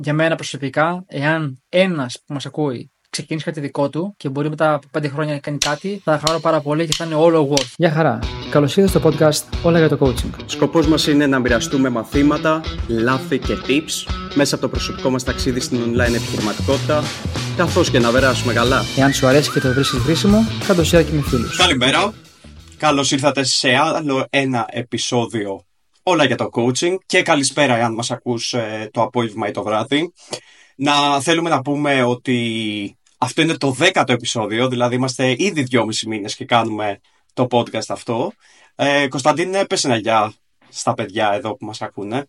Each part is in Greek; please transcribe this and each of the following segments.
για μένα προσωπικά, εάν ένας που μας ακούει ξεκινήσει κάτι δικό του και μπορεί μετά από πέντε χρόνια να κάνει κάτι, θα χαρώ πάρα πολύ και θα είναι όλο worth. Γεια χαρά. Καλώς ήρθατε στο podcast Όλα για το Coaching. Σκοπός μας είναι να μοιραστούμε μαθήματα, λάθη και tips μέσα από το προσωπικό μας ταξίδι στην online επιχειρηματικότητα, καθώς και να περάσουμε καλά. Εάν σου αρέσει και το βρίσκεις χρήσιμο, κάτω share και με φίλους. Καλημέρα. Καλώς ήρθατε σε άλλο ένα επεισόδιο όλα για το coaching και καλησπέρα εάν μας ακούς ε, το απόγευμα ή το βράδυ. Να θέλουμε να πούμε ότι αυτό είναι το δέκατο επεισόδιο, δηλαδή είμαστε ήδη δυόμισι μήνες και κάνουμε το podcast αυτό. Ε, Κωνσταντίνε, πες ένα γεια στα παιδιά εδώ που μας ακούνε.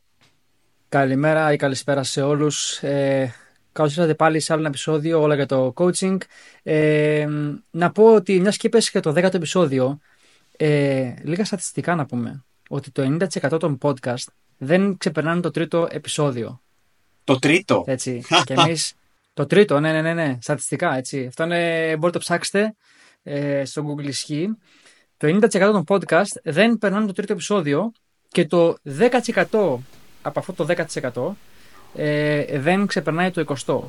Καλημέρα ή καλησπέρα σε όλους. Ε, καλώς ήρθατε πάλι σε άλλο ένα επεισόδιο όλα για το coaching. Ε, να πω ότι μιας και είπες και το δέκατο επεισόδιο, ε, λίγα στατιστικά να πούμε, ότι το 90% των podcast δεν ξεπερνάνε το τρίτο επεισόδιο. Το τρίτο; Έτσι. και εμεί. Το τρίτο, ναι, ναι, ναι, ναι. Στατιστικά, έτσι. Αυτό είναι, μπορείτε να το ψάξετε ε, στο Google ισχύει. Το 90% των podcast δεν περνάνε το τρίτο επεισόδιο και το 10% από αυτό το 10% ε, δεν ξεπερνάει το 20%.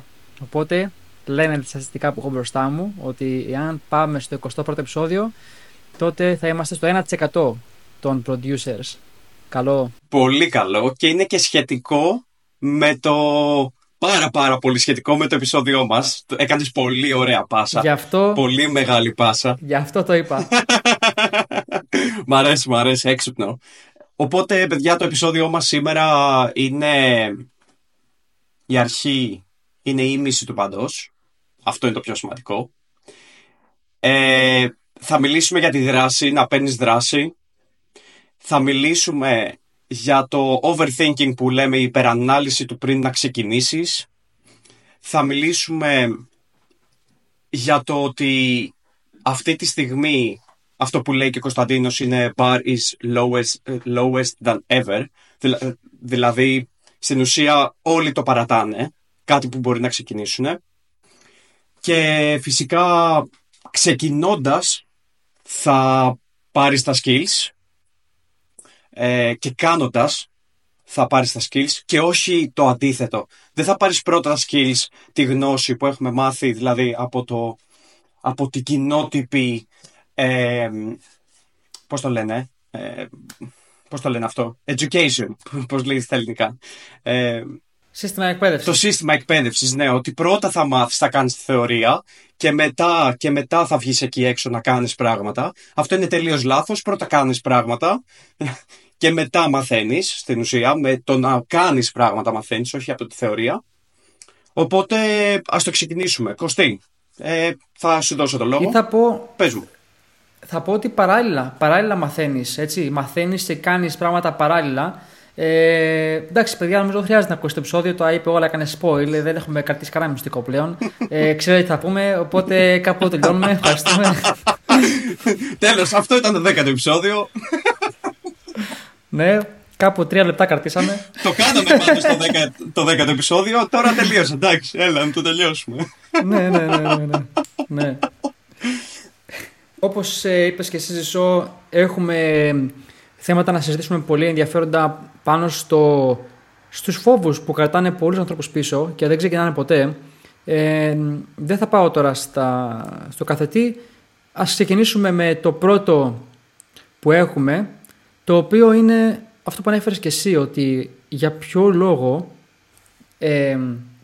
Οπότε λένε τα στατιστικά που έχω μπροστά μου ότι εάν πάμε στο 21ο επεισόδιο τότε θα είμαστε στο 1% των producers. Καλό. Πολύ καλό και είναι και σχετικό με το πάρα πάρα πολύ σχετικό με το επεισόδιό μας. Έκανες πολύ ωραία πάσα. Γι' αυτό... Πολύ μεγάλη πάσα. Γι' αυτό το είπα. μ' αρέσει, μ' αρέσει, έξυπνο. Οπότε, παιδιά, το επεισόδιό μας σήμερα είναι η αρχή, είναι η μίση του παντός. Αυτό είναι το πιο σημαντικό. Ε, θα μιλήσουμε για τη δράση, να παίρνεις δράση. Θα μιλήσουμε για το overthinking που λέμε η υπερανάλυση του πριν να ξεκινήσεις. Θα μιλήσουμε για το ότι αυτή τη στιγμή αυτό που λέει και ο Κωνσταντίνος είναι bar is lowest, lowest than ever. Δηλαδή, στην ουσία όλοι το παρατάνε, κάτι που μπορεί να ξεκινήσουν. Και φυσικά ξεκινώντας θα πάρεις τα skills ε, και κάνοντας θα πάρεις τα skills και όχι το αντίθετο. Δεν θα πάρεις πρώτα τα skills, τη γνώση που έχουμε μάθει δηλαδή από, το, από την κοινότυπη, ε, πώς το λένε, ε, πώς το λένε αυτό, education, πώς λέει στα ελληνικά. Ε, Σύστημα εκπαίδευσης. Το σύστημα εκπαίδευσης, ναι. Ότι πρώτα θα μάθεις, θα κάνεις τη θεωρία και μετά, και μετά θα βγεις εκεί έξω να κάνεις πράγματα. Αυτό είναι τελείως λάθος. Πρώτα κάνεις πράγματα και μετά μαθαίνεις στην ουσία. Με το να κάνεις πράγματα μαθαίνεις, όχι από τη θεωρία. Οπότε ας το ξεκινήσουμε. Κωστή, ε, θα σου δώσω το λόγο. Ή θα πω. Πες μου. Θα πω ότι παράλληλα, παράλληλα μαθαίνεις. Μαθαίνεις και κάνεις πράγματα παράλληλα. Ε, εντάξει, παιδιά, νομίζω δεν χρειάζεται να ακούσει το επεισόδιο. Το είπε όλα, έκανε spoil. Δεν έχουμε κρατήσει κανένα μυστικό πλέον. Ε, ξέρετε τι θα πούμε. Οπότε κάπου τελειώνουμε. Ευχαριστούμε. Τέλος, αυτό ήταν το 10ο επεισόδιο. Ναι, κάπου τρία λεπτά κρατήσαμε. το κάναμε πάντως το 10ο επεισόδιο. Τώρα τελείωσε. Εντάξει, έλα να το τελειώσουμε. ναι, ναι, ναι. ναι, ναι. ναι. Όπως ε, είπες και εσύ, Ζησό, έχουμε θέματα να συζητήσουμε πολύ ενδιαφέροντα πάνω στο, στους φόβους που κρατάνε πολλούς ανθρώπους πίσω και δεν ξεκινάνε ποτέ. Ε, δεν θα πάω τώρα στα, στο καθετή. Ας ξεκινήσουμε με το πρώτο που έχουμε, το οποίο είναι αυτό που ανέφερες και εσύ, ότι για ποιο λόγο ε,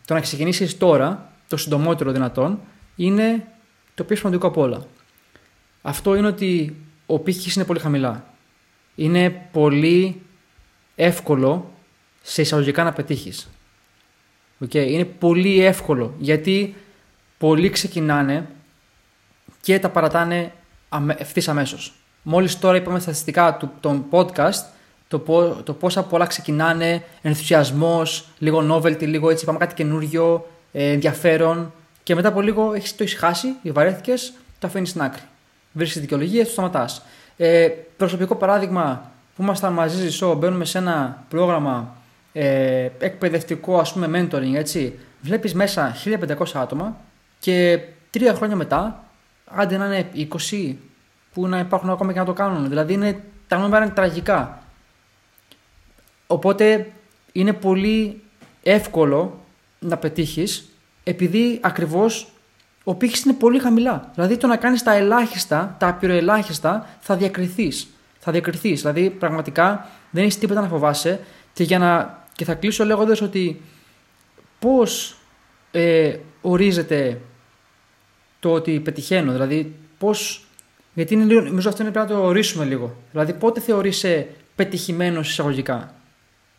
το να ξεκινήσεις τώρα, το συντομότερο δυνατόν, είναι το πιο σημαντικό από όλα. Αυτό είναι ότι ο πύχης είναι πολύ χαμηλά είναι πολύ εύκολο σε εισαγωγικά να πετύχεις. Okay. Είναι πολύ εύκολο γιατί πολλοί ξεκινάνε και τα παρατάνε ευθύς αμέσως. Μόλις τώρα είπαμε στατιστικά του, των podcast το, το πόσα πολλά ξεκινάνε, ενθουσιασμός, λίγο novelty, λίγο έτσι, πάμε κάτι καινούριο, ε, ενδιαφέρον και μετά από λίγο έχεις, το έχεις χάσει, βαρέθηκες, το αφήνεις στην άκρη. Βρίσκεις δικαιολογία, το σταματάς. Ε, προσωπικό παράδειγμα που ήμασταν μαζί ζησό, μπαίνουμε σε ένα πρόγραμμα ε, εκπαιδευτικό, ας πούμε, mentoring, έτσι. Βλέπεις μέσα 1500 άτομα και τρία χρόνια μετά, άντε να είναι 20 που να υπάρχουν ακόμα και να το κάνουν. Δηλαδή είναι, τα νούμερα είναι τραγικά. Οπότε είναι πολύ εύκολο να πετύχεις επειδή ακριβώς ο πύχης είναι πολύ χαμηλά. Δηλαδή το να κάνεις τα ελάχιστα, τα απειροελάχιστα, θα διακριθείς. Θα διακριθείς. Δηλαδή πραγματικά δεν έχεις τίποτα να φοβάσαι. Και, για να, και θα κλείσω λέγοντας ότι πώς ε, ορίζεται το ότι πετυχαίνω. Δηλαδή πώς. Γιατί είναι λίγο, νομίζω αυτό είναι πρέπει να το ορίσουμε λίγο. Δηλαδή πότε θεωρείσαι πετυχημένο εισαγωγικά;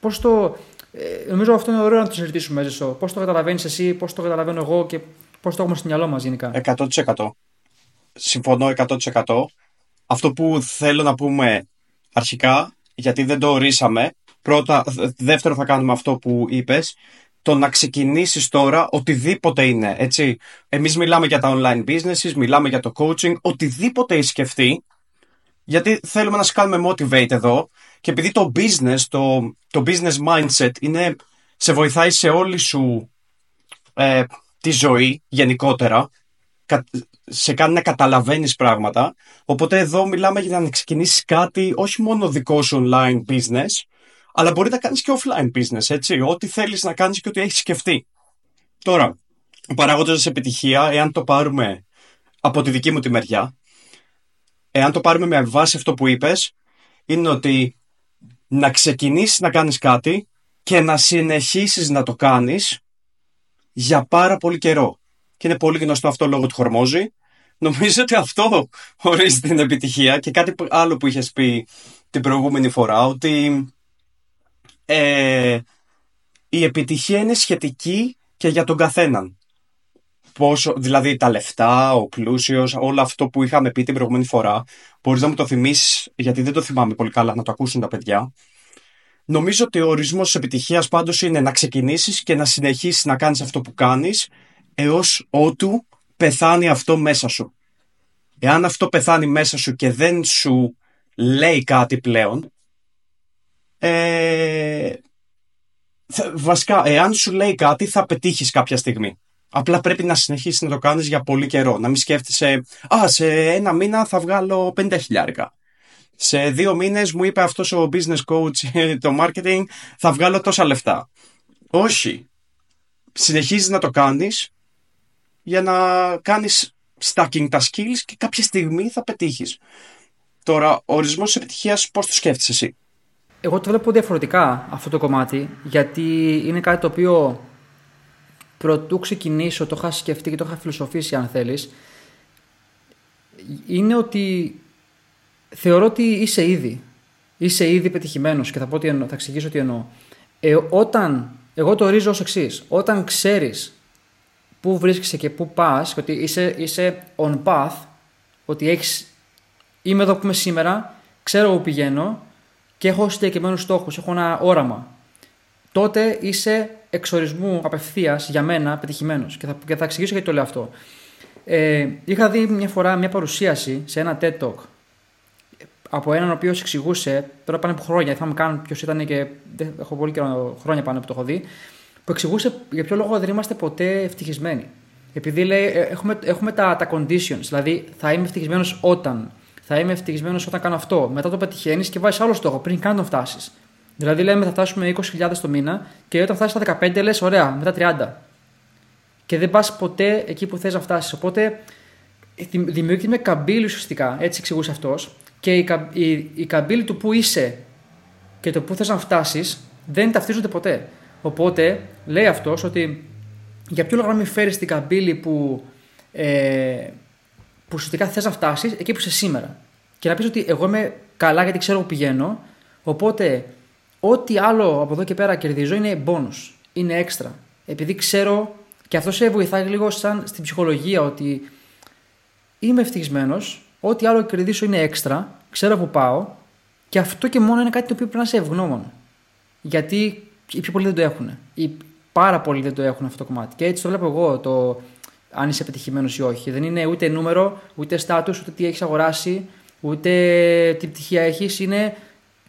Πώς το. Ε, νομίζω αυτό είναι ωραίο να το συζητήσουμε μαζί σου. Πώς το καταλαβαίνεις εσύ, πώς το καταλαβαίνω εγώ και πώς το έχουμε στο μυαλό μας γενικά; 100%. Συμφωνώ 100%. Αυτό που θέλω να πούμε αρχικά, γιατί δεν το ορίσαμε, πρώτα, δεύτερο θα κάνουμε αυτό που είπες, το να ξεκινήσεις τώρα οτιδήποτε είναι, έτσι. Εμείς μιλάμε για τα online businesses, μιλάμε για το coaching, οτιδήποτε έχει σκεφτεί, γιατί θέλουμε να σε κάνουμε motivate εδώ και επειδή το business, το, το business mindset είναι, σε βοηθάει σε όλη σου ε, τη ζωή γενικότερα, σε κάνει να καταλαβαίνεις πράγματα. Οπότε εδώ μιλάμε για να ξεκινήσεις κάτι όχι μόνο δικό σου online business, αλλά μπορεί να κάνεις και offline business, έτσι. Ό,τι θέλεις να κάνεις και ό,τι έχεις σκεφτεί. Τώρα, ο παράγοντας επιτυχία, εάν το πάρουμε από τη δική μου τη μεριά, εάν το πάρουμε με βάση αυτό που είπες, είναι ότι να ξεκινήσεις να κάνεις κάτι και να συνεχίσεις να το κάνεις για πάρα πολύ καιρό. Και είναι πολύ γνωστό αυτό λόγω του χορμόζη. Νομίζω ότι αυτό ορίζει την επιτυχία και κάτι άλλο που είχες πει την προηγούμενη φορά, ότι ε, η επιτυχία είναι σχετική και για τον καθέναν. Πόσο, δηλαδή τα λεφτά, ο πλούσιος, όλο αυτό που είχαμε πει την προηγούμενη φορά, μπορείς να μου το θυμίσεις, γιατί δεν το θυμάμαι πολύ καλά, να το ακούσουν τα παιδιά. Νομίζω ότι ο ορισμός της επιτυχίας πάντως είναι να ξεκινήσεις και να συνεχίσεις να κάνεις αυτό που κάνεις έως ότου πεθάνει αυτό μέσα σου. Εάν αυτό πεθάνει μέσα σου και δεν σου λέει κάτι πλέον, ε, βασικά, εάν σου λέει κάτι, θα πετύχεις κάποια στιγμή. Απλά πρέπει να συνεχίσεις να το κάνεις για πολύ καιρό. Να μην σκέφτεσαι, Α, σε ένα μήνα θα βγάλω 50 χιλιάρικα. Σε δύο μήνες μου είπε αυτός ο business coach, το marketing, θα βγάλω τόσα λεφτά. Όχι. Συνεχίζεις να το κάνεις για να κάνεις stacking τα skills και κάποια στιγμή θα πετύχεις. Τώρα, ο ορισμός τη επιτυχίας, πώς το σκέφτεσαι εσύ; Εγώ το βλέπω διαφορετικά αυτό το κομμάτι, γιατί είναι κάτι το οποίο πρωτού ξεκινήσω, το είχα σκεφτεί και το είχα φιλοσοφήσει αν θέλεις, είναι ότι θεωρώ ότι είσαι ήδη. Είσαι ήδη πετυχημένος και θα, πω τι εννο, θα εξηγήσω τι εννοώ. Ε, όταν, εγώ το ορίζω ως εξής. Όταν ξέρεις πού βρίσκεσαι και πού πας, ότι είσαι, είσαι on path, ότι έχεις. Είμαι εδώ που είμαι σήμερα, ξέρω που πηγαίνω και έχω συγκεκριμένου στόχους, έχω ένα όραμα. Τότε είσαι εξορισμού απευθείας για μένα πετυχημένος. Και θα, και θα εξηγήσω γιατί το λέω αυτό. Ε, είχα δει μια φορά μια παρουσίαση σε ένα TED Talk από έναν ο οποίος εξηγούσε, τώρα πάνε από χρόνια, θυμάμαι καν ποιος ήταν και δεν έχω πολύ καιρό χρόνια πάνω που το έχω δει, που εξηγούσε για ποιο λόγο δεν είμαστε ποτέ ευτυχισμένοι. Επειδή λέει, ε, έχουμε, έχουμε τα, τα conditions, δηλαδή θα είμαι ευτυχισμένος όταν, θα είμαι ευτυχισμένος όταν κάνω αυτό. Μετά το πετυχαίνεις και βάζεις άλλο στόχο πριν καν τον φτάσεις. Δηλαδή λέμε θα φτάσουμε 20.000 το μήνα και όταν φτάσεις στα 15 λες, ωραία, μετά 30. Και δεν πας ποτέ εκεί που θες να φτάσεις. Οπότε δημιουργείται μια καμπύλη ουσιαστικά, έτσι εξηγούσε αυτός, και η, η, η καμπύλη του που είσαι και το που θες να φτάσεις δεν ταυτίζονται ποτέ. Οπότε λέει αυτός ότι για ποιο λόγο να μην φέρεις την καμπύλη που, ε, που ουσιαστικά θες να φτάσεις εκεί που είσαι σήμερα. Και να πεις ότι εγώ είμαι καλά γιατί ξέρω που πηγαίνω. Οπότε ό,τι άλλο από εδώ και πέρα κερδίζω είναι bonus. Είναι έξτρα. Επειδή ξέρω και αυτό σε βοηθάει λίγο σαν στην ψυχολογία ότι είμαι ευτυχισμένος. Ό,τι άλλο κερδίσω είναι έξτρα. Ξέρω που πάω. Και αυτό και μόνο είναι κάτι το οποίο πρέπει να είσαι ευγνώμων. Γιατί οι πιο πολλοί δεν το έχουν. Οι πάρα πολλοί δεν το έχουν αυτό το κομμάτι. Και έτσι το βλέπω εγώ το αν είσαι πετυχημένος ή όχι. Δεν είναι ούτε νούμερο, ούτε στάτους, ούτε τι έχεις αγοράσει, ούτε τι πτυχία έχεις. Είναι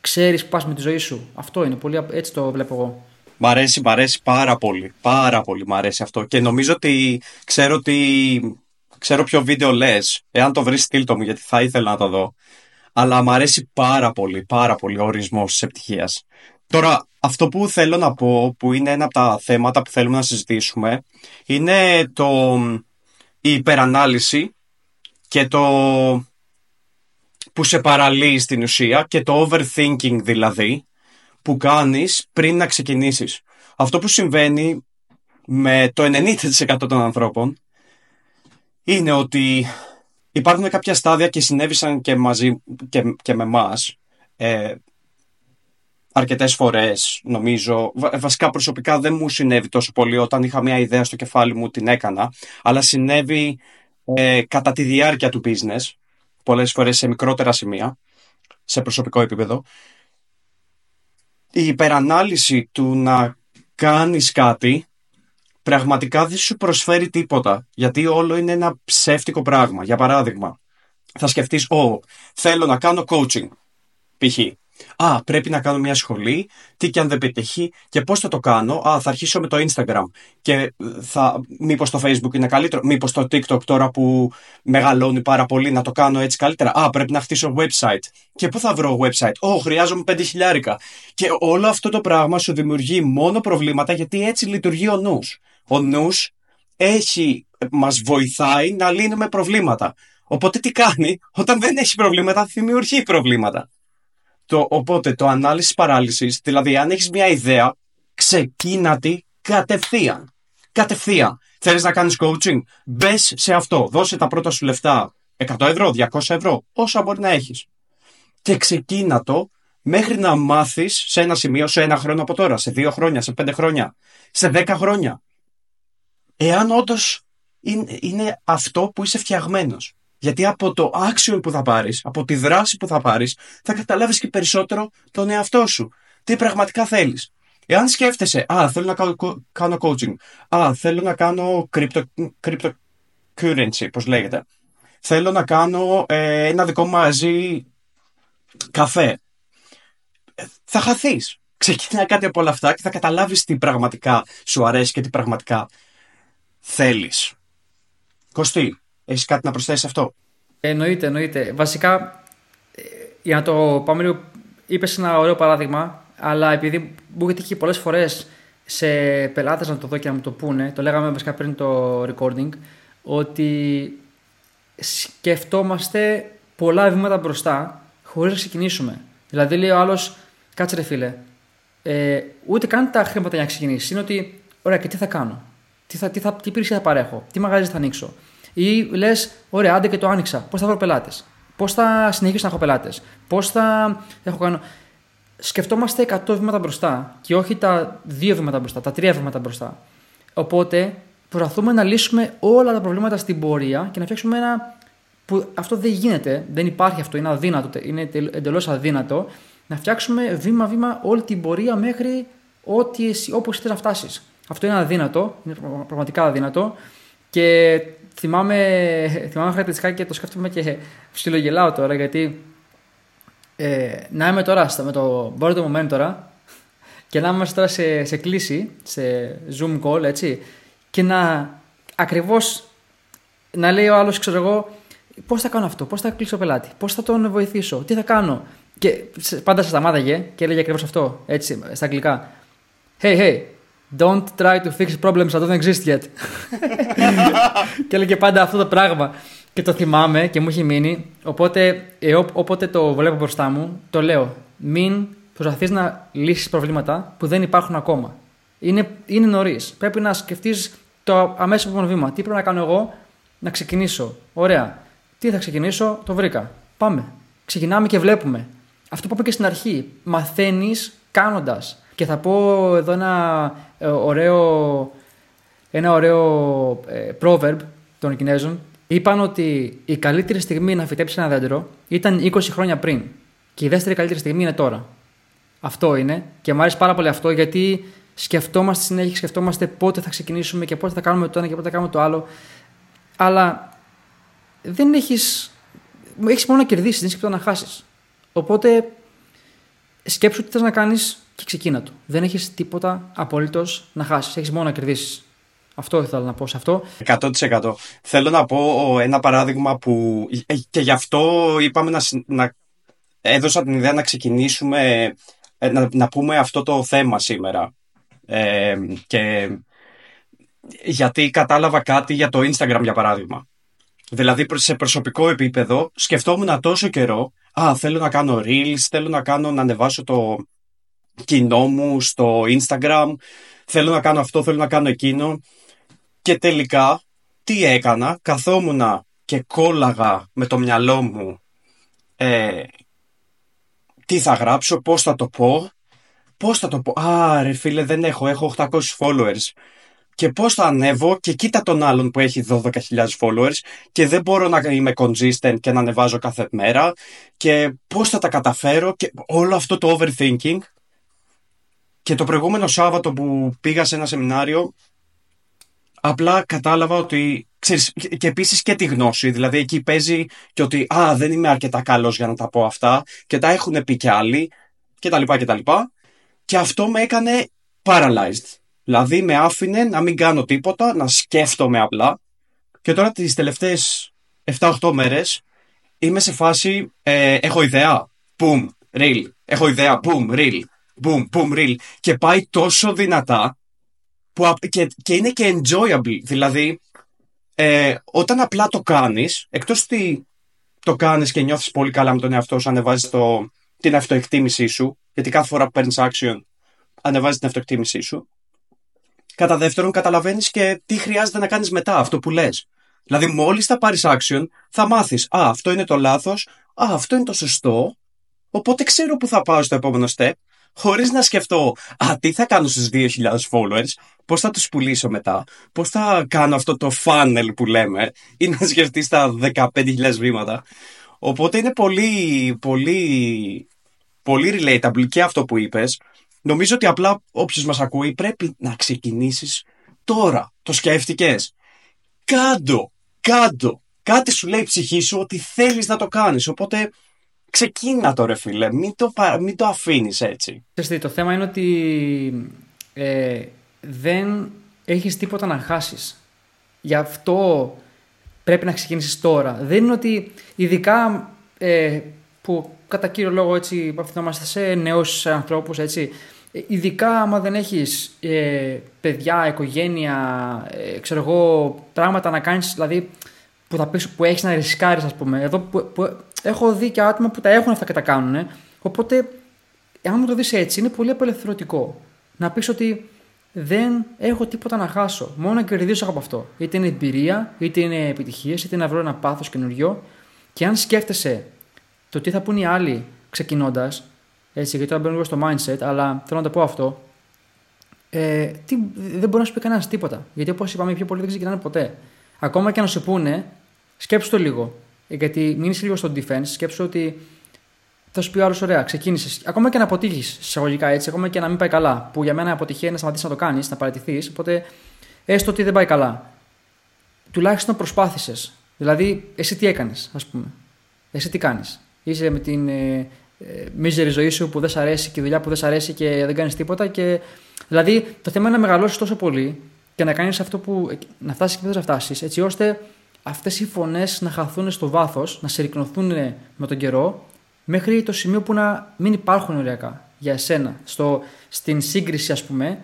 ξέρεις που πας με τη ζωή σου. Αυτό είναι. Πολύ, έτσι το βλέπω εγώ. Μ' αρέσει, μ' αρέσει πάρα πολύ. Πάρα πολύ μ' αρέσει αυτό. Και νομίζω ότι ξέρω ότι. Ξέρω ποιο βίντεο λες. Εάν το βρεις, στείλ το μου, γιατί θα ήθελα να το δω. αλλά μου αρέσει πάρα πολύ, πάρα πολύ ο ορισμός της επιτυχίας. Τώρα, αυτό που θέλω να πω, που είναι ένα από τα θέματα που θέλουμε να συζητήσουμε, είναι το, η υπερανάλυση και το που σε παραλύει στην ουσία και το overthinking δηλαδή που κάνεις πριν να ξεκινήσεις. Αυτό που συμβαίνει με το 90% των ανθρώπων είναι ότι υπάρχουν κάποια στάδια και συνέβησαν και μαζί και, και με εμά. Ε, αρκετές φορές νομίζω. Βασικά προσωπικά δεν μου συνέβη τόσο πολύ όταν είχα μια ιδέα στο κεφάλι μου την έκανα αλλά συνέβη ε, κατά τη διάρκεια του business πολλές φορές σε μικρότερα σημεία σε προσωπικό επίπεδο η υπερανάλυση του να κάνεις κάτι πραγματικά δεν σου προσφέρει τίποτα. Γιατί όλο είναι ένα ψεύτικο πράγμα. Για παράδειγμα, θα σκεφτείς, «Ω, θέλω να κάνω coaching». Π.χ. Α, πρέπει να κάνω μια σχολή, τι και αν δεν πετύχει και πώς θα το κάνω. Α, θα αρχίσω με το Instagram και θα, μήπως το Facebook είναι καλύτερο, μήπως το TikTok τώρα που μεγαλώνει πάρα πολύ να το κάνω έτσι καλύτερα. Α, πρέπει να χτίσω website. Και πού θα βρω website; Ω, χρειάζομαι 5 χιλιάρικα. Και όλο αυτό το πράγμα σου δημιουργεί μόνο προβλήματα γιατί έτσι λειτουργεί ο νους. Ο νους έχει, μας βοηθάει να λύνουμε προβλήματα. Οπότε τι κάνει, όταν δεν έχει προβλήματα, δημιουργεί προβλήματα. Το, οπότε το ανάλυση παράλυσης, δηλαδή αν έχεις μια ιδέα, ξεκίνα τη κατευθείαν. Κατευθείαν. Θέλεις να κάνεις coaching, μπες σε αυτό. Δώσε τα πρώτα σου λεφτά 100 ευρώ, 200 ευρώ, όσα μπορεί να έχεις. Και ξεκίνα το μέχρι να μάθεις σε ένα σημείο, σε ένα χρόνο από τώρα, σε δύο χρόνια, σε πέντε χρόνια, σε δέκα χρόνια. Εάν όντως είναι, είναι αυτό που είσαι φτιαγμένος. Γιατί από το action που θα πάρεις, από τη δράση που θα πάρεις, θα καταλάβεις και περισσότερο τον εαυτό σου. Τι πραγματικά θέλεις. Εάν σκέφτεσαι, Α, θέλω να κάνω, coaching. Α, θέλω να κάνω crypto, cryptocurrency, πώς λέγεται. Θέλω να κάνω ε, ένα δικό μαζί καφέ. Ε, θα χαθείς. Ξεκινά κάτι από όλα αυτά και θα καταλάβεις τι πραγματικά σου αρέσει και τι πραγματικά θέλεις. Κωστή, έχεις κάτι να προσθέσεις αυτό; Εννοείται, εννοείται. Βασικά, ε, για να το πάμε λίγο, είπες ένα ωραίο παράδειγμα, αλλά επειδή μου έχει τύχει πολλές φορές σε πελάτες να το δω και να μου το πούνε, το λέγαμε βασικά πριν το recording, ότι σκεφτόμαστε πολλά βήματα μπροστά χωρίς να ξεκινήσουμε. Δηλαδή, λέει ο άλλος, κάτσε ρε φίλε, ε, ούτε καν τα χρήματα για να ξεκινήσεις. Είναι ότι, ωραία, και τι θα κάνω, τι, θα, τι, θα, τι υπηρεσία θα παρέχω, τι μαγαζί θα ανοίξω, ή λες, ωραία, άντε και το άνοιξα. Πώς θα βρω πελάτες; Πώς θα συνεχίσω να έχω πελάτες; Πώς θα έχω κάνω. Σκεφτόμαστε 100 βήματα μπροστά και όχι τα 2 βήματα μπροστά, τα 3 βήματα μπροστά. Οπότε προσπαθούμε να λύσουμε όλα τα προβλήματα στην πορεία και να φτιάξουμε ένα. που αυτό δεν γίνεται, δεν υπάρχει αυτό, είναι αδύνατο, είναι εντελώς αδύνατο. Να φτιάξουμε βήμα-βήμα όλη την πορεία μέχρι ό,τι εσύ, όπως θες να φτάσεις. Αυτό είναι αδύνατο, είναι πραγματικά αδύνατο και θυμάμαι, θυμάμαι χαρακτηριστικά και το σκέφτομαι και ψιλογελάω τώρα γιατί ε, να είμαι τώρα με το το moment τώρα και να είμαστε τώρα σε, σε κλίση, σε zoom call έτσι και να ακριβώς να λέει ο άλλος ξέρω εγώ πώς θα κάνω αυτό, πώς θα κλείσω πελάτη, πώς θα τον βοηθήσω, τι θα κάνω. Και πάντα σε σταμάταγε και έλεγε ακριβώς αυτό έτσι στα αγγλικά. Hey, hey, Don't try to fix problems that don't exist yet. και έλεγε πάντα αυτό το πράγμα. Και το θυμάμαι και μου έχει μείνει. Οπότε, ε, όποτε το βλέπω μπροστά μου, το λέω. Μην προσπαθείς να λύσεις προβλήματα που δεν υπάρχουν ακόμα. Είναι, είναι νωρίς. Πρέπει να σκεφτείς το αμέσως επόμενο βήμα. Τι πρέπει να κάνω εγώ να ξεκινήσω. Ωραία. Τι θα ξεκινήσω, το βρήκα. Πάμε. Ξεκινάμε και βλέπουμε. Αυτό που είπα και στην αρχή. Μαθαίνεις κάνοντας. Και θα πω εδώ ένα ε, ωραίο, ένα ωραίο ε, proverb των Κινέζων. Είπαν ότι η καλύτερη στιγμή να φυτέψεις ένα δέντρο ήταν 20 χρόνια πριν. Και η δεύτερη καλύτερη στιγμή είναι τώρα. Αυτό είναι. Και μου αρέσει πάρα πολύ αυτό γιατί σκεφτόμαστε συνέχεια, σκεφτόμαστε πότε θα ξεκινήσουμε και πότε θα κάνουμε το ένα και πότε θα κάνουμε το άλλο. Αλλά δεν έχεις. Έχεις μόνο να κερδίσεις, δεν έχεις να χάσεις. Οπότε σκέψου τι θες να κάνεις και ξεκίνα του. Δεν έχεις τίποτα απολύτως να χάσεις. Έχεις μόνο να κερδίσεις. Αυτό ήθελα να πω σε αυτό. 100%. Θέλω να πω ένα παράδειγμα που. Ε, και γι' αυτό είπαμε να, να έδωσα την ιδέα να ξεκινήσουμε, ε, να, να πούμε αυτό το θέμα σήμερα. Ε, και γιατί κατάλαβα κάτι για το Instagram για παράδειγμα. Δηλαδή σε προσωπικό επίπεδο σκεφτόμουν τόσο καιρό «Α, θέλω να κάνω reels, θέλω να κάνω να ανεβάσω το κοινό μου στο Instagram, θέλω να κάνω αυτό, θέλω να κάνω εκείνο». Και τελικά τι έκανα, καθόμουν και κόλλαγα με το μυαλό μου ε, τι θα γράψω, πώς θα το πω, πώς θα το πω. Α, ρε φίλε, δεν έχω, έχω 800 followers και πώς θα ανέβω και κοίτα τον άλλον που έχει 12.000 followers και δεν μπορώ να είμαι consistent και να ανεβάζω κάθε μέρα και πώς θα τα καταφέρω και όλο αυτό το overthinking και το προηγούμενο Σάββατο που πήγα σε ένα σεμινάριο απλά κατάλαβα ότι ξέρεις, και επίσης και τη γνώση. Δηλαδή εκεί παίζει και ότι α δεν είμαι αρκετά καλός για να τα πω αυτά και τα έχουν πει κι άλλοι και τα λοιπά και τα λοιπά. Και αυτό με έκανε paralyzed. Δηλαδή με άφηνε να μην κάνω τίποτα, να σκέφτομαι απλά. Και τώρα τις τελευταίες 7-8 μέρες είμαι σε φάση, ε, έχω ιδέα, boom, reel. Έχω ιδέα, boom, reel. Boom, boom, reel. Και πάει τόσο δυνατά που, και, και είναι και enjoyable. Δηλαδή, ε, όταν απλά το κάνεις, εκτός ότι το κάνεις και νιώθεις πολύ καλά με τον εαυτό σου, ανεβάζεις το, την αυτοεκτίμησή σου, γιατί κάθε φορά που παίρνεις action, ανεβάζεις την αυτοεκτίμησή σου. Κατά δεύτερον, καταλαβαίνεις και τι χρειάζεται να κάνεις μετά, αυτό που λες. Δηλαδή, μόλις θα πάρεις action, θα μάθεις. Α, αυτό είναι το λάθος. Α, αυτό είναι το σωστό. Οπότε ξέρω που θα πάω στο επόμενο step, χωρίς να σκεφτώ, Α, τι θα κάνω στους 2.000 followers, πώς θα τους πουλήσω μετά, πώς θα κάνω αυτό το funnel που λέμε, ή να σκεφτείς τα 15.000 βήματα. Οπότε είναι πολύ, πολύ, πολύ relatable και αυτό που είπες Νομίζω ότι απλά όποιος μας ακούει πρέπει να ξεκινήσεις τώρα. Το σκέφτηκες. Κάντο, κάντο. Κάτι σου λέει η ψυχή σου ότι θέλεις να το κάνεις. Οπότε ξεκίνα το ρε φίλε. Μην το, μην το αφήνεις έτσι. το θέμα είναι ότι ε, δεν έχεις τίποτα να χάσεις. Γι' αυτό πρέπει να ξεκινήσεις τώρα. Δεν είναι ότι ειδικά ε, που κατά κύριο λόγο έτσι απευθυνόμαστε σε νέους ανθρώπους έτσι ε, ειδικά άμα δεν έχεις ε, παιδιά, οικογένεια, ε, ξέρω εγώ, πράγματα να κάνεις, δηλαδή που, θα πεις, που έχεις να ρισκάρεις ας πούμε. Εδώ που, που, έχω δει και άτομα που τα έχουν αυτά και τα κάνουν. Οπότε, αν μου το δεις έτσι, είναι πολύ απελευθερωτικό. Να πεις ότι δεν έχω τίποτα να χάσω. Μόνο να κερδίσω από αυτό. Είτε είναι εμπειρία, είτε είναι επιτυχίες, είτε να βρω ένα πάθος καινούριο. Και αν σκέφτεσαι το τι θα πούν οι άλλοι ξεκινώντας, έτσι, γιατί τώρα μπαίνω στο mindset, αλλά θέλω να το πω αυτό. Ε, τι, δεν μπορεί να σου πει κανένας τίποτα. Γιατί όπως είπαμε, οι πιο πολλοί δεν ξεκινάνε ποτέ. Ακόμα και να σου πούνε, σκέψου το λίγο. Γιατί μείνεις λίγο στο defense, σκέψου ότι θα σου πει ο άλλος: Ωραία, ξεκίνησες. Ακόμα και να αποτύχεις εισαγωγικά έτσι, ακόμα και να μην πάει καλά. Που για μένα αποτυχία είναι να σταματήσεις να το κάνεις, να παραιτηθείς. Οπότε έστω ότι δεν πάει καλά. Τουλάχιστον προσπάθησες. Δηλαδή, εσύ τι έκανες, ας πούμε. Εσύ τι κάνεις. Είσαι με την ε, ε, μίζερη ζωή σου που δεν σ' αρέσει και η δουλειά που δεν σ' αρέσει και δεν κάνεις τίποτα. Και... Δηλαδή το θέμα είναι να μεγαλώσεις τόσο πολύ και να κάνεις αυτό που. να φτάσεις και δεν θα φτάσεις, έτσι ώστε αυτές οι φωνές να χαθούν στο βάθος, να συρρυκνωθούν με τον καιρό, μέχρι το σημείο που να μην υπάρχουν ωριακά για εσένα. Στο, στην σύγκριση, ας πούμε,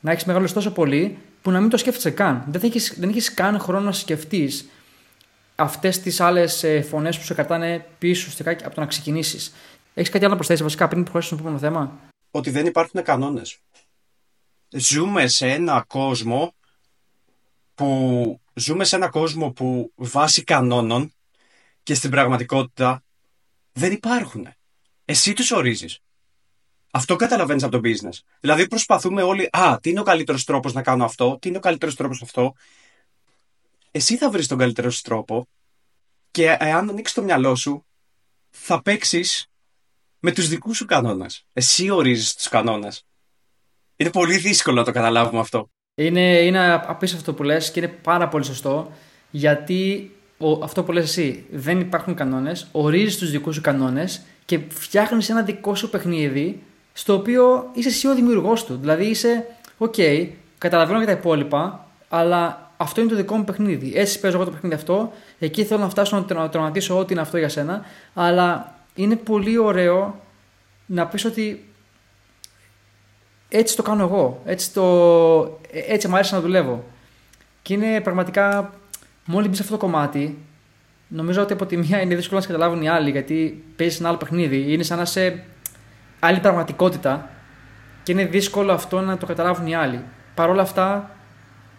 να έχεις μεγαλώσει τόσο πολύ που να μην το σκέφτεσαι καν. Δεν έχεις δεν έχεις καν χρόνο να σκεφτείς αυτές τις άλλες φωνές που σε κρατάνε πίσω από το να ξεκινήσεις. Έχεις κάτι άλλο να προσθέσεις βασικά πριν προχωρήσουμε στο επόμενο θέμα; Ότι δεν υπάρχουν κανόνες. Ζούμε σε ένα κόσμο που ζούμε σε ένα κόσμο που βάσει κανόνων και στην πραγματικότητα δεν υπάρχουν. Εσύ τους ορίζεις. Αυτό καταλαβαίνεις από το business. Δηλαδή προσπαθούμε όλοι, Α, τι είναι ο καλύτερος τρόπος να κάνω αυτό, τι είναι ο καλύτερος τρόπος αυτό. Εσύ θα βρεις τον καλύτερο τρόπο και εάν ανοίξεις το μυαλό σου, θα παίξεις με τους δικούς σου κανόνες. Εσύ ορίζεις τους κανόνες. Είναι πολύ δύσκολο να το καταλάβουμε αυτό. Είναι, είναι απίστευτο που λες και είναι πάρα πολύ σωστό γιατί ο, αυτό που λες εσύ δεν υπάρχουν κανόνες, ορίζεις τους δικούς σου κανόνες και φτιάχνεις ένα δικό σου παιχνίδι στο οποίο είσαι εσύ ο δημιουργός του. Δηλαδή είσαι, OK, okay, καταλαβαίνω για τα υπόλοιπα, αλλά αυτό είναι το δικό μου παιχνίδι. Έτσι παίζω εγώ το παιχνίδι αυτό, εκεί θέλω να φτάσω να το ό,τι είναι αυτό για σένα, αλλά είναι πολύ ωραίο να πεις ότι έτσι το κάνω εγώ, έτσι, το, έτσι μου αρέσει να δουλεύω. Και είναι πραγματικά, μόλις μπει σε αυτό το κομμάτι, νομίζω ότι από τη μία είναι δύσκολο να σε καταλάβουν οι άλλοι, γιατί παίζεις ένα άλλο παιχνίδι. Είναι σαν να σε άλλη πραγματικότητα και είναι δύσκολο αυτό να το καταλάβουν οι άλλοι. Παρ' όλα αυτά,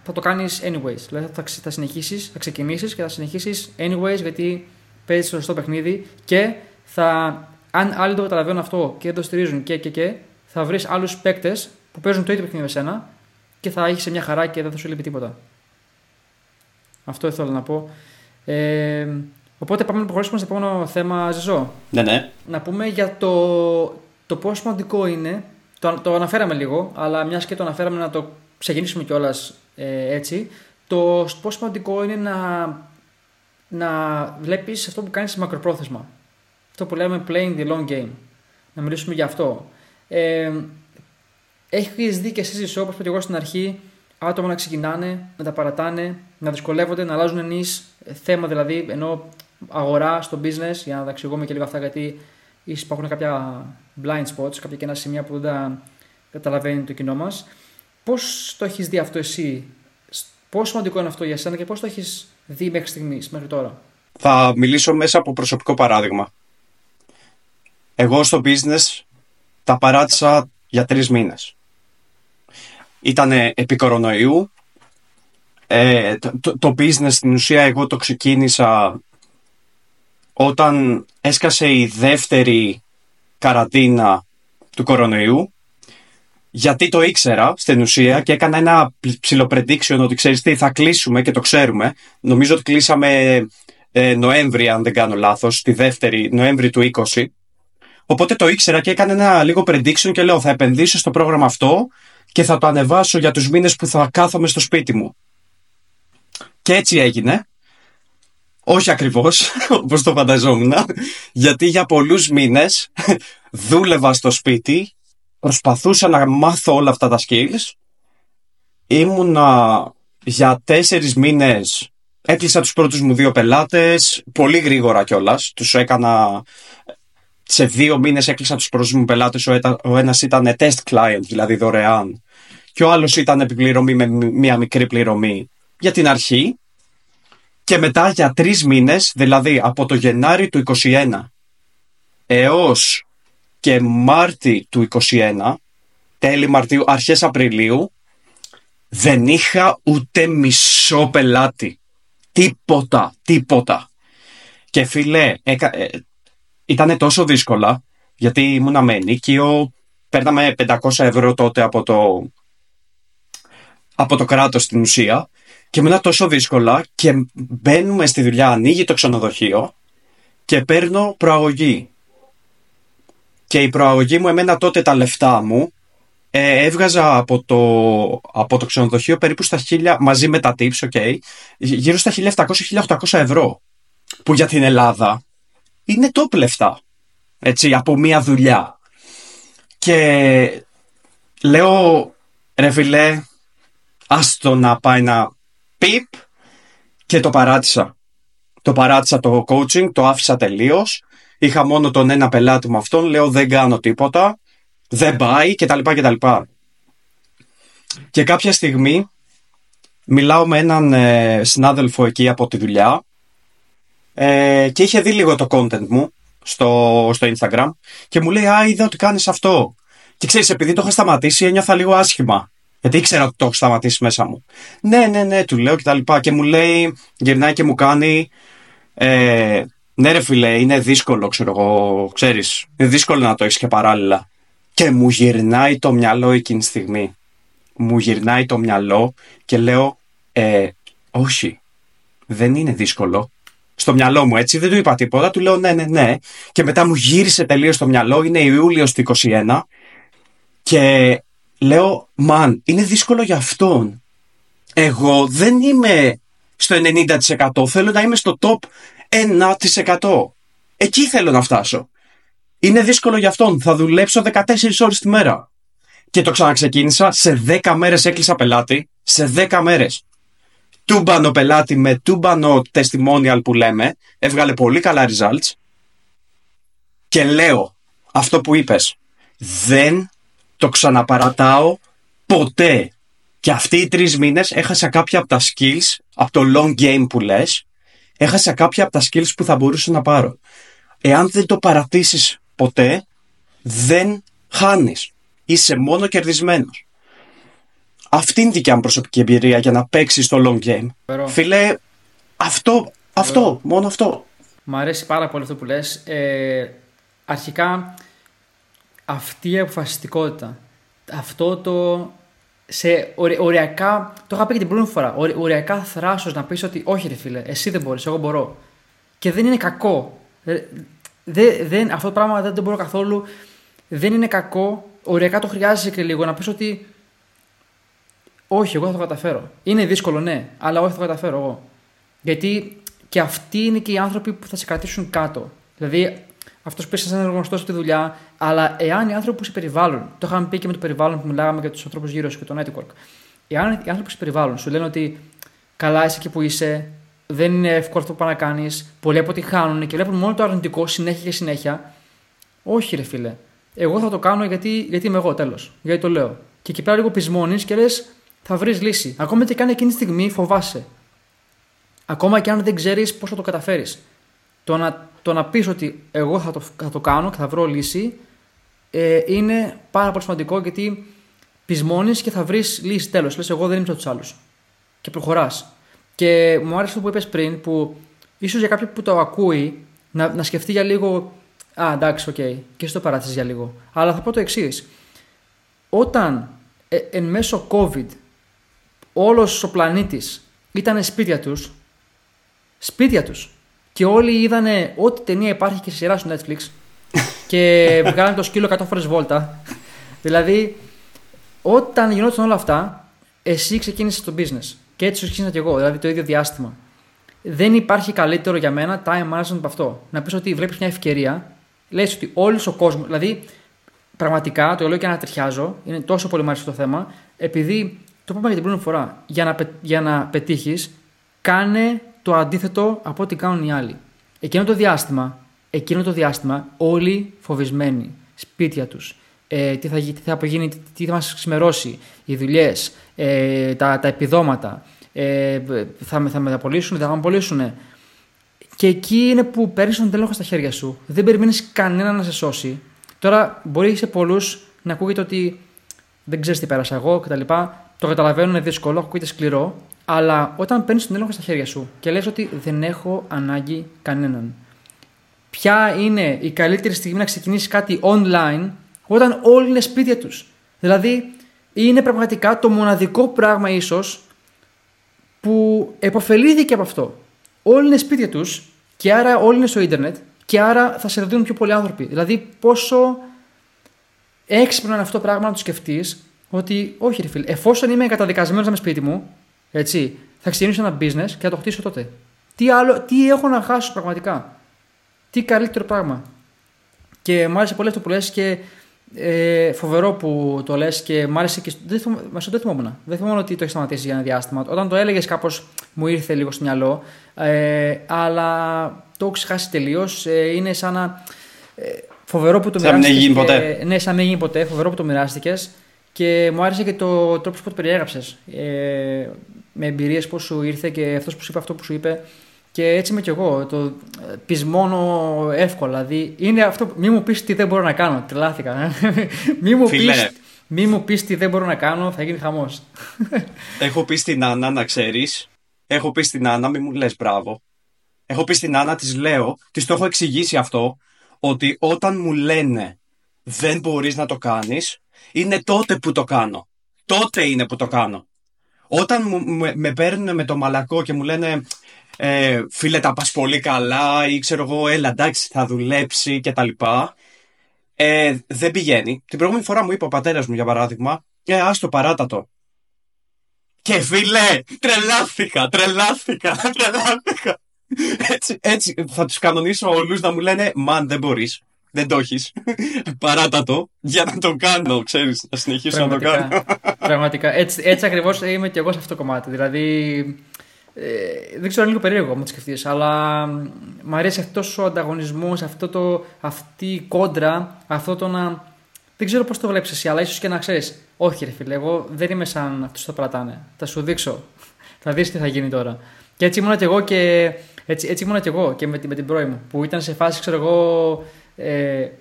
θα το κάνεις anyways. Δηλαδή θα, θα συνεχίσεις, θα ξεκινήσεις και θα συνεχίσεις anyways γιατί παίζεις το σωστό παιχνίδι και θα, αν άλλοι το καταλαβαίνουν αυτό και δεν το στηρίζουν και, και, και θα βρεις άλλους παίκτες που παίζουν το ίδιο παιχνίδι με σένα και θα έχεις μια χαρά και δεν θα σου λείπει τίποτα. Αυτό ήθελα να πω. Ε, οπότε πάμε να προχωρήσουμε στο επόμενο θέμα, Ζεζό. Ναι, ναι. Να πούμε για το, το πόσο σημαντικό είναι. Το, το αναφέραμε λίγο, αλλά μιας και το αναφέραμε να το ξεκινήσουμε κιόλας ε, έτσι. Το πόσο σημαντικό είναι να, να βλέπεις αυτό που κάνεις μακροπρόθεσμα. Αυτό που λέμε playing the long game. Να μιλήσουμε για αυτό. Ε, έχεις δει και εσύ, όπως είπα και εγώ στην αρχή, άτομα να ξεκινάνε, να τα παρατάνε, να δυσκολεύονται, να αλλάζουν ενεί θέμα δηλαδή, ενώ αγορά στο business, για να τα εξηγούμε και λίγο αυτά, γιατί ίσως υπάρχουν κάποια blind spots, κάποια κενά σημεία που δεν τα καταλαβαίνει το κοινό μας. Πώς το έχεις δει αυτό εσύ, πόσο σημαντικό είναι αυτό για σένα και πώς το έχεις δει μέχρι στιγμής, μέχρι τώρα; Θα μιλήσω μέσα από προσωπικό παράδειγμα. Εγώ στο business τα παράτησα για τρεις μήνες. Ήταν επί κορονοϊού. Ε, το, το, business στην ουσία εγώ το ξεκίνησα όταν έσκασε η δεύτερη καραντίνα του κορονοϊού γιατί το ήξερα στην ουσία και έκανα ένα ψηλό ότι ξέρεις τι θα κλείσουμε και το ξέρουμε. Νομίζω ότι κλείσαμε ε, Νοέμβρη αν δεν κάνω λάθος, τη δεύτερη Νοέμβρη του 20 Οπότε το ήξερα και έκανε ένα λίγο prediction και λέω θα επενδύσω στο πρόγραμμα αυτό και θα το ανεβάσω για τους μήνες που θα κάθομαι στο σπίτι μου. Και έτσι έγινε. Όχι ακριβώς, όπως το φανταζόμουν, γιατί για πολλούς μήνες δούλευα στο σπίτι, προσπαθούσα να μάθω όλα αυτά τα skills, ήμουνα για τέσσερις μήνες, έκλεισα τους πρώτους μου δύο πελάτες, πολύ γρήγορα κιόλας, τους έκανα σε δύο μήνες έκλεισα τους πρώτους μου πελάτες. Ο, ο ένας ήταν test client, δηλαδή δωρεάν. Και ο άλλος ήταν επιπληρωμή με μία μικρή πληρωμή για την αρχή. Και μετά για τρεις μήνες, δηλαδή από το Γενάρη του 2021 έως και Μάρτι του 2021, τέλη Μαρτίου, αρχές Απριλίου, δεν είχα ούτε μισό πελάτη. Τίποτα, τίποτα. Και φίλε, ε, ήταν τόσο δύσκολα, γιατί ήμουν με ενίκιο, παίρναμε 500 ευρώ τότε από το, από το κράτος στην ουσία και ήμουν τόσο δύσκολα και μπαίνουμε στη δουλειά, ανοίγει το ξενοδοχείο και παίρνω προαγωγή. Και η προαγωγή μου, εμένα τότε τα λεφτά μου, ε, έβγαζα από το, από το ξενοδοχείο περίπου στα χίλια, μαζί με τα tips, okay, γύρω στα 1700-1800 ευρώ. Που για την Ελλάδα είναι top λεφτά. Έτσι, από μία δουλειά. Και λέω, ρε φιλέ, άστο να πάει να πιπ και το παράτησα. Το παράτησα το coaching, το άφησα τελείως. Είχα μόνο τον ένα πελάτη μου αυτόν, λέω δεν κάνω τίποτα, δεν πάει κτλ. κτλ. Και κάποια στιγμή μιλάω με έναν ε, συνάδελφο εκεί από τη δουλειά ε, και είχε δει λίγο το content μου στο, στο Instagram και μου λέει «Α, είδα ότι κάνεις αυτό». Και ξέρεις, επειδή το είχα σταματήσει, ένιωθα λίγο άσχημα. Γιατί ήξερα ότι το έχω σταματήσει μέσα μου. Ναι, ναι, ναι, του λέω και τα λοιπά. Και μου λέει, γυρνάει και μου κάνει, ε, ναι ρε φίλε, είναι δύσκολο, ξέρω εγώ, ξέρεις, είναι δύσκολο να το έχεις και παράλληλα. Και μου γυρνάει το μυαλό εκείνη τη στιγμή. Μου γυρνάει το μυαλό και λέω, ε, όχι, δεν είναι δύσκολο στο μυαλό μου έτσι, δεν του είπα τίποτα, του λέω ναι, ναι, ναι. Και μετά μου γύρισε τελείως στο μυαλό, είναι Ιούλιος του 21 και λέω, μαν, είναι δύσκολο για αυτόν. Εγώ δεν είμαι στο 90%, θέλω να είμαι στο top 1%. Εκεί θέλω να φτάσω. Είναι δύσκολο για αυτόν, θα δουλέψω 14 ώρες τη μέρα. Και το ξαναξεκίνησα, σε 10 μέρες έκλεισα πελάτη, σε 10 μέρες τούμπανο πελάτη με τούμπανο testimonial που λέμε, έβγαλε πολύ καλά results Και λέω αυτό που είπες. Δεν το ξαναπαρατάω ποτέ. Και αυτοί οι τρεις μήνες έχασα κάποια από τα skills, από το long game που λες, έχασα κάποια από τα skills που θα μπορούσα να πάρω. Εάν δεν το παρατήσεις ποτέ, δεν χάνεις. Είσαι μόνο κερδισμένος. Αυτή είναι η δικιά μου προσωπική εμπειρία για να παίξεις στο long game. Φίλε, αυτό, αυτό, μόνο αυτό. Μ' αρέσει πάρα πολύ αυτό που λες. Ε, αρχικά, αυτή η αποφασιστικότητα, αυτό το σε οριακά, το είχα πει και την προηγούμενη φορά, οριακά θράσος να πεις ότι όχι ρε φίλε, εσύ δεν μπορείς, εγώ μπορώ. Και δεν είναι κακό. Ε, δεν, αυτό το πράγμα δεν το μπορώ καθόλου. Δεν είναι κακό. Οριακά το χρειάζεσαι και λίγο να πεις ότι όχι, εγώ θα το καταφέρω. Είναι δύσκολο, ναι, αλλά όχι θα το καταφέρω εγώ. Γιατί και αυτοί είναι και οι άνθρωποι που θα σε κρατήσουν κάτω. Δηλαδή, αυτός που είσαι ένας γνωστός στη δουλειά, αλλά εάν οι άνθρωποι που σε περιβάλλουν, το είχαμε πει και με το περιβάλλον που μιλάγαμε για τους ανθρώπους γύρω σου και το network, εάν οι άνθρωποι που σε περιβάλλουν σου λένε ότι καλά είσαι εκεί που είσαι, δεν είναι εύκολο αυτό που πάει να κάνεις, πολλοί αποτυχάνουν και βλέπουν μόνο το αρνητικό συνέχεια και συνέχεια. Όχι, ρε φίλε. Εγώ θα το κάνω γιατί, γιατί είμαι εγώ τέλος. Γιατί το λέω. Και εκεί πέρα λίγο πεισμώνει και λες, θα βρεις λύση. Ακόμα και αν εκείνη τη στιγμή φοβάσαι. Ακόμα και αν δεν ξέρεις πώς θα το καταφέρεις. Το να, το να πεις ότι εγώ θα το, θα το κάνω και θα βρω λύση ε, είναι πάρα πολύ σημαντικό γιατί πεισμώνεις και θα βρεις λύση τέλος. Λες, εγώ δεν είμαι σαν τους άλλους. Και προχωράς. Και μου άρεσε αυτό που είπες πριν, που ίσως για κάποιον που το ακούει να, να σκεφτεί για λίγο. Α, εντάξει, OK, okay, και στο παράθεση για λίγο. Αλλά θα πω το εξής. Όταν ε, εν μέσω COVID όλος ο πλανήτης ήταν σπίτια τους, σπίτια τους, και όλοι είδανε ό,τι ταινία υπάρχει και σειρά στο Netflix και βγάλανε το σκύλο 100 φορές βόλτα. δηλαδή, όταν γινόταν όλα αυτά, εσύ ξεκίνησες το business. Και έτσι ξεκίνησα και εγώ, δηλαδή το ίδιο διάστημα. Δεν υπάρχει καλύτερο για μένα time management από αυτό. Να πεις ότι βλέπεις μια ευκαιρία, λες ότι όλος ο κόσμος, δηλαδή πραγματικά το λέω και να τριχιάζω, είναι τόσο πολύ μάλιστα το θέμα, επειδή το είπαμε για την πρώτη φορά, για να, για να πετύχεις, κάνε το αντίθετο από ό,τι κάνουν οι άλλοι. Εκείνο το διάστημα, εκείνο το διάστημα όλοι φοβισμένοι, σπίτια τους, ε, τι, θα, τι θα απογίνει, τι θα μας ξημερώσει, οι δουλειές, ε, τα, τα επιδόματα, ε, θα, θα με απολύσουν, δεν θα με απολύσουν. Και εκεί είναι που παίρνεις τον τέλεχο στα χέρια σου. Δεν περιμένεις κανένα να σε σώσει. Τώρα μπορεί σε πολλούς να ακούγεται ότι δεν ξέρεις τι πέρασα εγώ κτλ. Το καταλαβαίνω, είναι δύσκολο, ακούγεται σκληρό. Αλλά όταν παίρνεις τον έλεγχο στα χέρια σου και λες ότι δεν έχω ανάγκη κανέναν. Ποια είναι η καλύτερη στιγμή να ξεκινήσεις κάτι online όταν όλοι είναι σπίτια τους; Δηλαδή, είναι πραγματικά το μοναδικό πράγμα ίσως που επωφελήθηκε από αυτό. Όλοι είναι σπίτια τους και άρα όλοι είναι στο ίντερνετ και άρα θα σε δίνουν πιο πολλοί άνθρωποι. Δηλαδή, πόσο έξυπνο είναι αυτό το πράγμα να το σκεφτείς ότι, όχι, ρε φίλε, εφόσον είμαι καταδικασμένο να είμαι σπίτι μου, έτσι, θα ξεκινήσω ένα business και θα το χτίσω τότε. Τι, άλλο, τι έχω να χάσω πραγματικά; Τι καλύτερο πράγμα; Και μου άρεσε πολύ αυτό που λες και ε, φοβερό που το λες και μου άρεσε και. Δεν, θυμ, δεν θυμόμουν. Δεν θυμόμουν ότι το έχεις σταματήσει για ένα διάστημα. Όταν το έλεγες, κάπως μου ήρθε λίγο στο μυαλό. Ε, αλλά το έχω ξεχάσει τελείως. Ε, είναι σαν να. Ε, φοβερό που το μοιράστηκε. Σαν να μην γίνει ποτέ. Ναι, σαν να μην γίνει ποτέ. Φοβερό που το μοιράστηκες. Και μου άρεσε και το τρόπος που το περιέγραψες. Ε, με εμπειρίες πώς σου ήρθε και αυτός που σου είπε αυτό που σου είπε. Και έτσι είμαι κι εγώ. Το πεισμώνω εύκολα. Δηλαδή, είναι αυτό. Μη μου πεις τι δεν μπορώ να κάνω. Τρελάθηκα. Ε. μη μου πεις. Μη μου πεις τι δεν μπορώ να κάνω, θα γίνει χαμός. Έχω πεις στην Άννα, να ξέρεις. Έχω πεις στην Άννα, μη μου λες μπράβο. Έχω πεις στην Άννα, της λέω, της το έχω εξηγήσει αυτό, ότι όταν μου λένε δεν μπορείς να το κάνεις, είναι τότε που το κάνω. Τότε είναι που το κάνω. Όταν με, με παίρνουν με το μαλακό και μου λένε ε, φίλε τα πας πολύ καλά ή ξέρω εγώ έλα εντάξει θα δουλέψει και τα λοιπά ε, δεν πηγαίνει. Την προηγούμενη φορά μου είπε ο πατέρας μου για παράδειγμα ε, άστο παράτατο. Και φίλε, τρελάθηκα, τρελάθηκα, τρελάθηκα. Έτσι, έτσι θα τους κανονίσω όλους να μου λένε «Μαν, δεν μπορείς» δεν το έχεις. Παράτα το για να το κάνω, ξέρεις, να συνεχίσω να το κάνω. Πραγματικά. Έτσι, έτσι ακριβώς είμαι και εγώ σε αυτό το κομμάτι. Δηλαδή, Ε, δεν ξέρω, είναι λίγο περίεργο μου το σκεφτείς, αλλά μου αρέσει αυτός ο ανταγωνισμός, αυτή η κόντρα, αυτό το να. Δεν ξέρω πώς το βλέπεις εσύ, αλλά ίσως και να ξέρεις. Όχι, ρε φίλε, εγώ δεν είμαι σαν αυτούς που πρατάνε. Θα σου δείξω. θα δεις τι θα γίνει τώρα. Και έτσι ήμουνα κι εγώ και, έτσι, έτσι ήμουνα κι εγώ και με, με την πρώη μου, που ήταν σε φάση, ξέρω εγώ. Ε,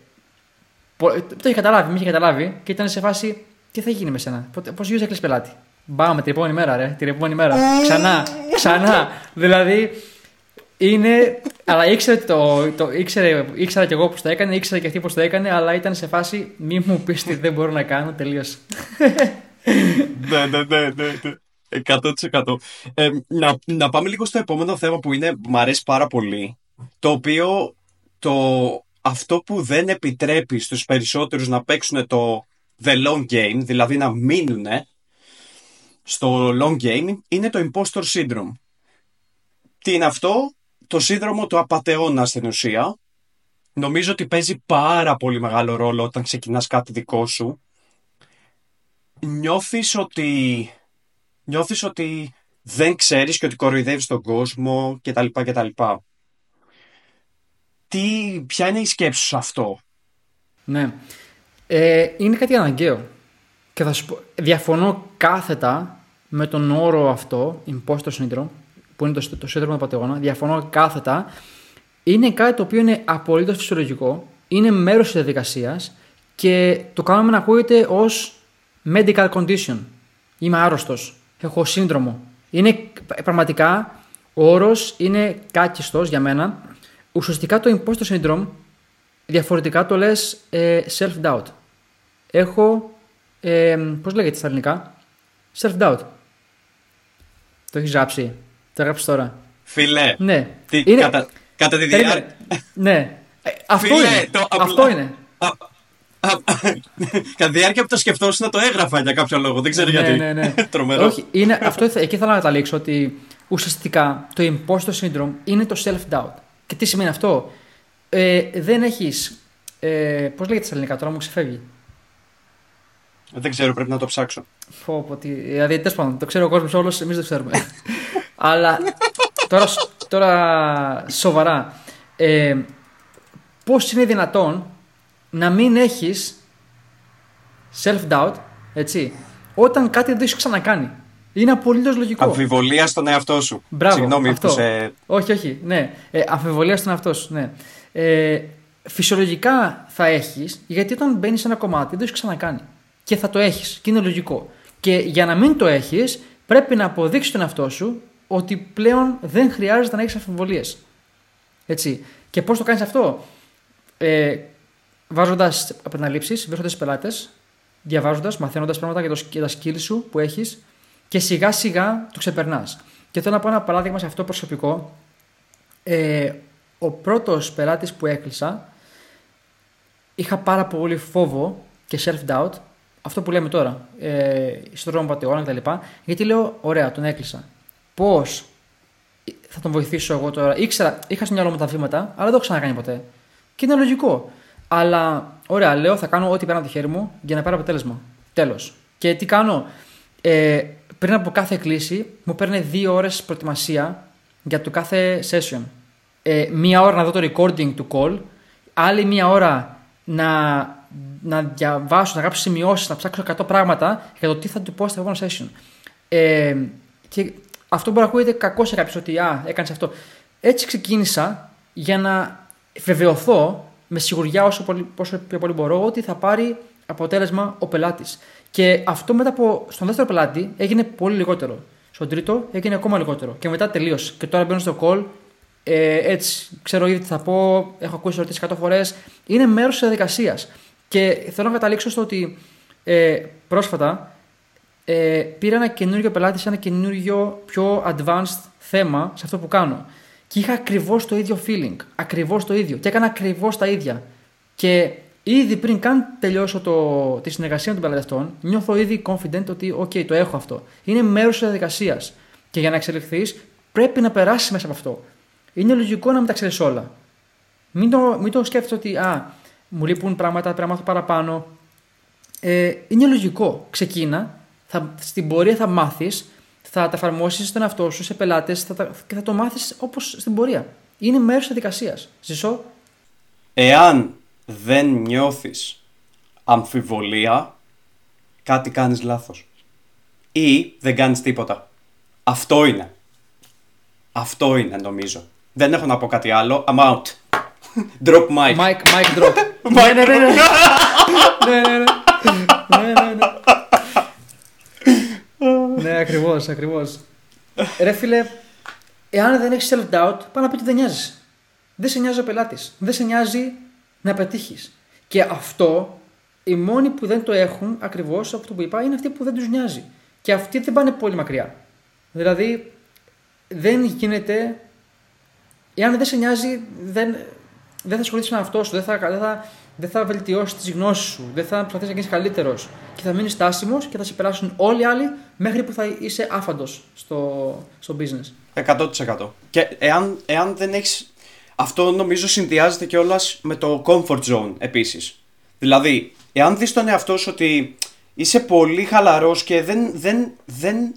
το είχε καταλάβει, με είχε καταλάβει και ήταν σε φάση τι θα γίνει με σένα, πώς γιου έκλεισε πελάτη; Μπάμε την επόμενη μέρα, ρε. Την επόμενη μέρα. Ξανά, ξανά. δηλαδή είναι. Αλλά ήξερε, το, το, ήξερε, ήξερα κι εγώ πώς το έκανε, ήξερε και αυτή πώς το έκανε, αλλά ήταν σε φάση μη μου πεις τι δεν μπορώ να κάνω, τελείωσε. ναι, ναι, ναι, ναι. 100%. Ε, να, να πάμε λίγο στο επόμενο θέμα που είναι, μου αρέσει πάρα πολύ. Το οποίο το, αυτό που δεν επιτρέπει στους περισσότερους να παίξουν το the long game, δηλαδή να μείνουν στο long game, είναι το impostor syndrome. Τι είναι αυτό; Το σύνδρομο του απατεώνα στην ουσία. Νομίζω ότι παίζει πάρα πολύ μεγάλο ρόλο όταν ξεκινάς κάτι δικό σου. Νιώθεις ότι, νιώθεις ότι δεν ξέρεις και ότι κοροϊδεύεις τον κόσμο κτλ. κτλ. Τι, ποια είναι η σκέψη σου αυτό; Ναι. Ε, είναι κάτι αναγκαίο. Και θα σου πω, διαφωνώ κάθετα με τον όρο αυτό, imposter syndrome, που είναι το, το σύνδρομο του πατεγώνα, διαφωνώ κάθετα. Είναι κάτι το οποίο είναι απολύτως φυσιολογικό, είναι μέρος της διαδικασίας και το κάνουμε να ακούγεται ως medical condition. Είμαι άρρωστος. Έχω σύνδρομο. Είναι πραγματικά ο όρος είναι κάκιστος για μένα. Ουσιαστικά το imposter syndrome διαφορετικά το λες ε, self-doubt. Έχω, ε, πώς λέγεται στα ελληνικά, self-doubt. Το έχεις γράψει. Το γράψει τώρα. Φιλέ. Ναι. Τι, είναι... κατά, κατά τη διάρκεια. ναι. Ε, αυτό Φιλέ, είναι. Το αυτό είναι. Κατά τη διάρκεια που το σκεφτόσουν να το έγραφα για κάποιο λόγο. Δεν ξέρω ναι, γιατί. Ναι, ναι. Τρομερό. Όχι, είναι, αυτό, εκεί θέλω να καταλήξω ότι ουσιαστικά το imposter syndrome είναι το self-doubt. Και τι σημαίνει αυτό; Ε, δεν έχεις. Ε, Πώς λέγεται στα ελληνικά τώρα, μου ξεφεύγει. Δεν ξέρω, πρέπει να το ψάξω. Πω, πω, τι... Δηλαδή, τέλος πάντων, το ξέρει ο κόσμος όλος, εμείς δεν ξέρουμε. Αλλά τώρα, τώρα σοβαρά. Ε, Πώς είναι δυνατόν να μην έχεις self-doubt, έτσι, όταν κάτι δεν το έχεις ξανακάνει; Είναι απολύτως λογικό. Αμφιβολία στον εαυτό σου. Μπράβο, Συγγνώμη αυτό. σε... Όχι, όχι. Ναι. Ε, αμφιβολία στον εαυτό σου. Ναι. Ε, φυσιολογικά θα έχεις, γιατί όταν μπαίνεις σε ένα κομμάτι δεν το έχεις ξανακάνει. Και θα το έχεις. Και είναι λογικό. Και για να μην το έχεις, πρέπει να αποδείξεις τον εαυτό σου ότι πλέον δεν χρειάζεται να έχεις αμφιβολίες. Έτσι. Και πώς το κάνεις αυτό, ε, βάζοντας απεναλήψεις, βρίσκοντας πελάτες, διαβάζοντας, μαθαίνοντας πράγματα για, το, για τα skills σου που έχεις και σιγά σιγά το ξεπερνάς. Και θέλω να πω ένα παράδειγμα σε αυτό προσωπικό. Ε, ο πρώτος πελάτης που έκλεισα είχα πάρα πολύ φόβο και self-doubt αυτό που λέμε τώρα, ε, στον δρόμο πατεώνα κτλ. Γιατί λέω, ωραία, τον έκλεισα. Πώς θα τον βοηθήσω εγώ τώρα; Ήξερα, είχα στο μυαλό μου τα βήματα, αλλά δεν το έχω ξανακάνει ποτέ. Και είναι λογικό. Αλλά, ωραία, λέω, θα κάνω ό,τι πέρα το χέρι μου για να πάρω αποτέλεσμα. Τέλος. Και τι κάνω, ε, πριν από κάθε κλίση, μου παίρνει δύο ώρες προετοιμασία για το κάθε session. Ε, μία ώρα να δω το recording του call, άλλη μία ώρα να να διαβάσω, να γράψω σημειώσεις, να ψάξω 100 πράγματα για το τι θα του πω στο επόμενο session. Ε, και αυτό μπορεί να ακούγεται κακό σε κάποιο ότι α, έκανες αυτό. Έτσι ξεκίνησα για να βεβαιωθώ με σιγουριά όσο, πολύ, όσο πιο πολύ μπορώ ότι θα πάρει αποτέλεσμα ο πελάτης. Και αυτό μετά από στον δεύτερο πελάτη έγινε πολύ λιγότερο. Στον τρίτο έγινε ακόμα λιγότερο. Και μετά τελείωσε. Και τώρα μπαίνω στο call. Ε, έτσι, ξέρω ήδη τι θα πω. Έχω ακούσει ερωτήσεις 100 φορές. Είναι μέρος της διαδικασίας. Και θέλω να καταλήξω στο ότι ε, πρόσφατα ε, πήρα ένα καινούριο πελάτη σε ένα καινούριο πιο advanced θέμα σε αυτό που κάνω. Και είχα ακριβώς το ίδιο feeling. Ακριβώς το ίδιο. Και έκανα ακριβώς τα ίδια. Και ήδη πριν καν τελειώσω το, τη συνεργασία με τον πελάτη αυτόν, νιώθω ήδη confident ότι, OK, το έχω αυτό. Είναι μέρος της διαδικασίας. Και για να εξελιχθείς, πρέπει να περάσεις μέσα από αυτό. Είναι λογικό να μην τα ξέρεις όλα. Μην το, μην το σκέφτεσαι ότι, α, μου λείπουν πράγματα, πρέπει να μάθω παραπάνω. Ε, είναι λογικό. Ξεκίνα, θα, στην πορεία θα μάθεις θα τα εφαρμόσεις στον εαυτό σου, σε πελάτες και θα το μάθεις όπως στην πορεία. Είναι μέρος της διαδικασίας. Ζησό. Εάν δεν νιώθεις αμφιβολία, κάτι κάνεις λάθος. Ή δεν κάνεις τίποτα. Αυτό είναι. Αυτό είναι νομίζω. Δεν έχω να πω κάτι άλλο. I'm out. Drop mic. Mic, mic drop. ναι, ναι, ναι. ναι, ναι, ναι. ναι, ναι, ναι. ναι, ακριβώς, ακριβώς. Ρε φίλε, εάν δεν έχεις self-doubt, πάνω να πει ότι δεν νοιάζει. Δεν σε νοιάζει ο πελάτης. Δεν σε νοιάζει να πετύχεις. Και αυτό, οι μόνοι που δεν το έχουν, ακριβώς αυτό που είπα, είναι αυτοί που δεν τους νοιάζει. Και αυτοί δεν πάνε πολύ μακριά. Δηλαδή, δεν γίνεται. Εάν δεν σε νοιάζει, δεν, δεν θα ασχοληθείς με αυτό σου, δεν θα, δεν θα, δεν θα βελτιώσεις τις γνώσεις σου, δεν θα προσπαθήσεις να γίνεις καλύτερος και θα μείνεις στάσιμος και θα σε περάσουν όλοι οι άλλοι μέχρι που θα είσαι άφαντος στο, στο business. 100%. Και εάν, εάν δεν έχεις. Αυτό νομίζω συνδυάζεται κιόλας με το comfort zone επίσης. Δηλαδή, εάν δεις τον εαυτό σου ότι είσαι πολύ χαλαρός και δεν, δεν, δεν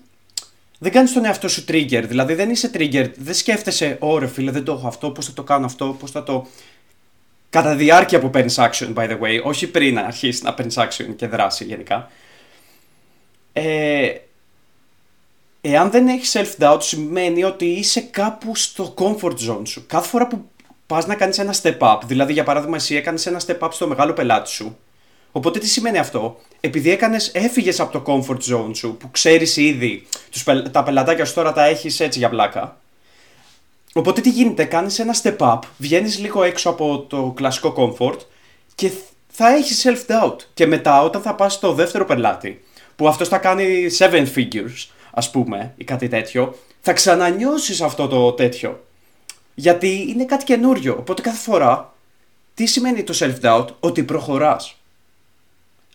δεν κάνεις τον εαυτό σου trigger. Δηλαδή δεν είσαι trigger, δεν σκέφτεσαι, ωρε φίλε, δεν το έχω αυτό, πώς θα το κάνω αυτό, πώς θα το. Κατά διάρκεια που παίρνεις action, by the way, όχι πριν να αρχίσεις να παίρνεις action και δράση γενικά. Ε, εάν δεν έχεις self-doubt, σημαίνει ότι είσαι κάπου στο comfort zone σου. Κάθε φορά που πας να κάνεις ένα step up, δηλαδή για παράδειγμα, εσύ έκανες ένα step up στο μεγάλο πελάτη σου, Οπότε τι σημαίνει αυτό, επειδή έκανες, έφυγες από το comfort zone σου που ξέρεις ήδη, τους, τα πελατάκια σου τώρα τα έχεις έτσι για πλάκα. Οπότε τι γίνεται, κάνεις ένα step up, βγαίνεις λίγο έξω από το κλασικό comfort και θα έχεις self-doubt. Και μετά όταν θα πας στο δεύτερο πελάτη, που αυτός θα κάνει seven figures, ας πούμε, ή κάτι τέτοιο, θα ξανανιώσεις αυτό το τέτοιο. Γιατί είναι κάτι καινούριο. Οπότε κάθε φορά, τι σημαίνει το self-doubt, ότι προχωράς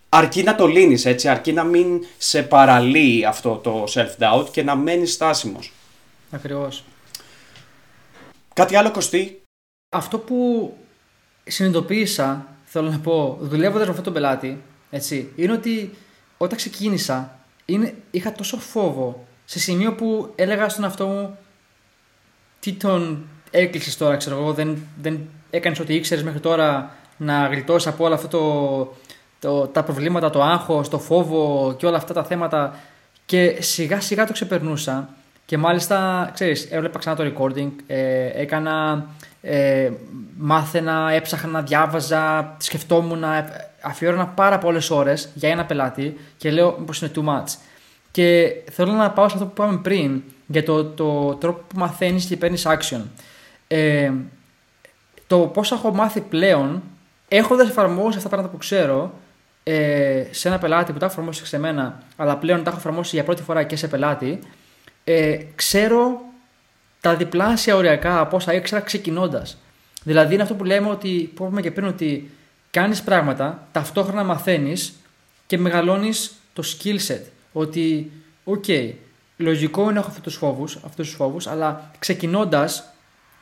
αρκεί να το λύνεις έτσι, αρκεί να μην σε παραλύει αυτό το self-doubt και να μένεις στάσιμος. Ακριβώς. Κάτι άλλο κοστί. Αυτό που συνειδητοποίησα, θέλω να πω, δουλεύοντας με αυτόν τον πελάτη, έτσι, είναι ότι όταν ξεκίνησα, είναι, είχα τόσο φόβο σε σημείο που έλεγα στον αυτό μου τι τον έκλεισες τώρα, ξέρω εγώ, δεν, δεν έκανες ό,τι ήξερες μέχρι τώρα να γλιτώσεις από όλο αυτό το το, τα προβλήματα, το άγχος, το φόβο και όλα αυτά τα θέματα και σιγά σιγά το ξεπερνούσα και μάλιστα, ξέρεις, έβλεπα ξανά το recording, ε, έκανα, ε, μάθαινα, έψαχνα, διάβαζα, σκεφτόμουν, αφιέρωνα πάρα πολλές ώρες για ένα πελάτη και λέω πως είναι too much. Και θέλω να πάω σε αυτό που είπαμε πριν, για το, το τρόπο που μαθαίνεις και παίρνεις action. Ε, το πώς έχω μάθει πλέον, έχοντας εφαρμόσει αυτά τα πράγματα που ξέρω, ε, σε ένα πελάτη που τα έχω εφαρμόσει σε μένα, αλλά πλέον τα έχω εφαρμόσει για πρώτη φορά και σε πελάτη, ε, ξέρω τα διπλάσια οριακά από όσα ήξερα ξεκινώντας. Δηλαδή είναι αυτό που λέμε ότι, που είπαμε και πριν, ότι κάνεις πράγματα, ταυτόχρονα μαθαίνεις και μεγαλώνεις το skill set. Ότι, OK, okay, λογικό είναι να έχω αυτούς τους φόβους, αυτούς τους φόβους, αλλά ξεκινώντας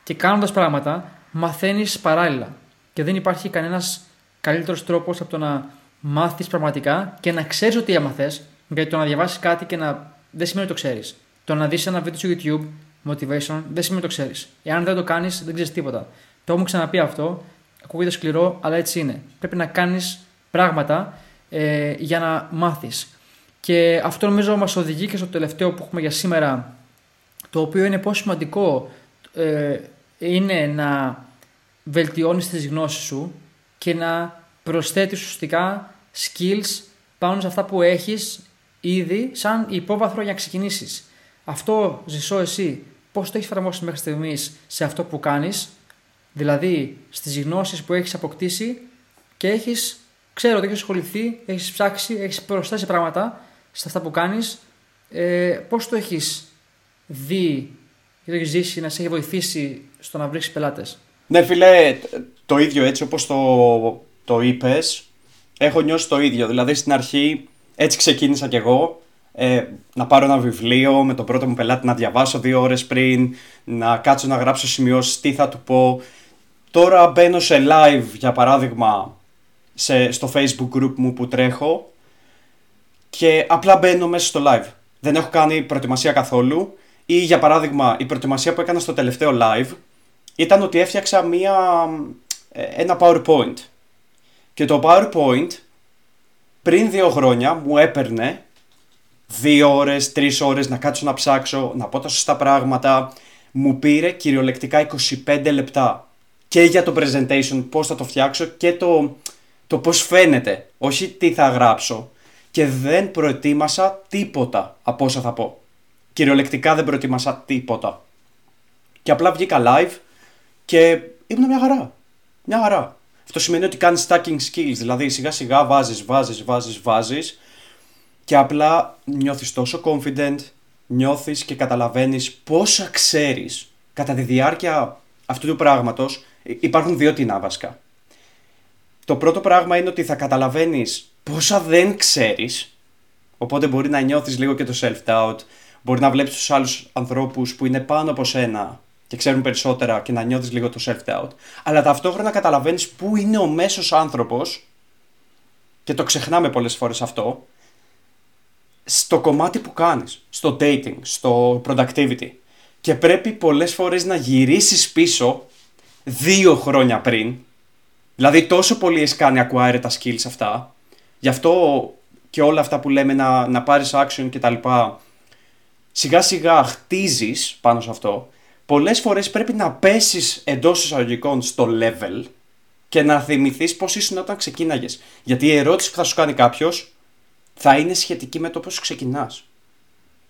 και κάνοντας πράγματα, μαθαίνεις παράλληλα. Και δεν υπάρχει κανένας καλύτερος τρόπος από το να μάθεις πραγματικά και να ξέρεις ότι έμαθες, γιατί το να διαβάσεις κάτι και να. δεν σημαίνει ότι το ξέρεις. Το να δεις ένα βίντεο στο YouTube, motivation, δεν σημαίνει ότι το ξέρεις. Εάν δεν το κάνεις, δεν ξέρεις τίποτα. Το έχουμε ξαναπεί αυτό. Ακούγεται σκληρό, αλλά έτσι είναι. Πρέπει να κάνεις πράγματα ε, για να μάθεις. Και αυτό νομίζω μας οδηγεί και στο τελευταίο που έχουμε για σήμερα, το οποίο είναι πόσο σημαντικό ε, είναι να βελτιώνεις τις γνώσεις σου και να προσθέτεις ουσιαστικά skills πάνω σε αυτά που έχεις ήδη σαν υπόβαθρο για να ξεκινήσεις. Αυτό ζησώ εσύ πώς το έχεις εφαρμόσει μέχρι στιγμής σε αυτό που κάνεις, δηλαδή στις γνώσεις που έχεις αποκτήσει και έχεις, ξέρω ότι έχεις ασχοληθεί, έχεις ψάξει, έχεις προσθέσει πράγματα σε αυτά που κάνεις, ε, πώς το έχεις δει και το έχεις ζήσει να σε έχει βοηθήσει στο να βρεις πελάτες; Ναι φίλε, το ίδιο έτσι όπως το το είπες, έχω νιώσει το ίδιο. Δηλαδή στην αρχή έτσι ξεκίνησα κι εγώ. Ε, να πάρω ένα βιβλίο με τον πρώτο μου πελάτη να διαβάσω δύο ώρες πριν, να κάτσω να γράψω σημειώσεις, τι θα του πω. Τώρα μπαίνω σε live, για παράδειγμα, σε, στο facebook group μου που τρέχω και απλά μπαίνω μέσα στο live. δεν έχω κάνει προετοιμασία καθόλου. Ή για παράδειγμα, η προετοιμασία που έκανα στο τελευταίο live ήταν ότι έφτιαξα μία, ε, ένα PowerPoint. Και το PowerPoint πριν δύο χρόνια μου έπαιρνε δύο ώρες, τρεις ώρες να κάτσω να ψάξω, να πω τα σωστά πράγματα. Μου πήρε κυριολεκτικά 25 λεπτά και για το presentation, πώς θα το φτιάξω και το, το πώς φαίνεται, όχι τι θα γράψω. Και δεν προετοίμασα τίποτα από όσα θα πω. Κυριολεκτικά δεν προετοίμασα τίποτα. Και απλά βγήκα live και ήμουν μια χαρά. Μια χαρά. Αυτό σημαίνει ότι κάνεις stacking skills, δηλαδή σιγά σιγά βάζεις, βάζεις, βάζεις, βάζεις και απλά νιώθεις τόσο confident, νιώθεις και καταλαβαίνεις πόσα ξέρεις κατά τη διάρκεια αυτού του πράγματος. Υπάρχουν δύο τεινά βασικά. Το πρώτο πράγμα είναι ότι θα καταλαβαίνεις πόσα δεν ξέρεις, οπότε μπορεί να νιώθεις λίγο και το self-doubt, μπορεί να βλέπεις τους άλλους ανθρώπους που είναι πάνω από σένα και ξέρουν περισσότερα και να νιώθεις λίγο το self-doubt, αλλά ταυτόχρονα καταλαβαίνεις πού είναι ο μέσος άνθρωπος και το ξεχνάμε πολλές φορές αυτό, στο κομμάτι που κάνεις, στο dating, στο productivity. Και πρέπει πολλές φορές να γυρίσεις πίσω δύο χρόνια πριν. Δηλαδή τόσο πολύ έχεις κάνει acquire τα skills αυτά. Γι' αυτό και όλα αυτά που λέμε να, να πάρεις action και τα λοιπά. Σιγά σιγά χτίζεις πάνω σε αυτό. Πολλές φορές πρέπει να πέσεις εντός εισαγωγικών στο level και να θυμηθείς πώς ήσουν όταν ξεκίναγες. Γιατί η ερώτηση που θα σου κάνει κάποιος θα είναι σχετική με το πώς ξεκινάς.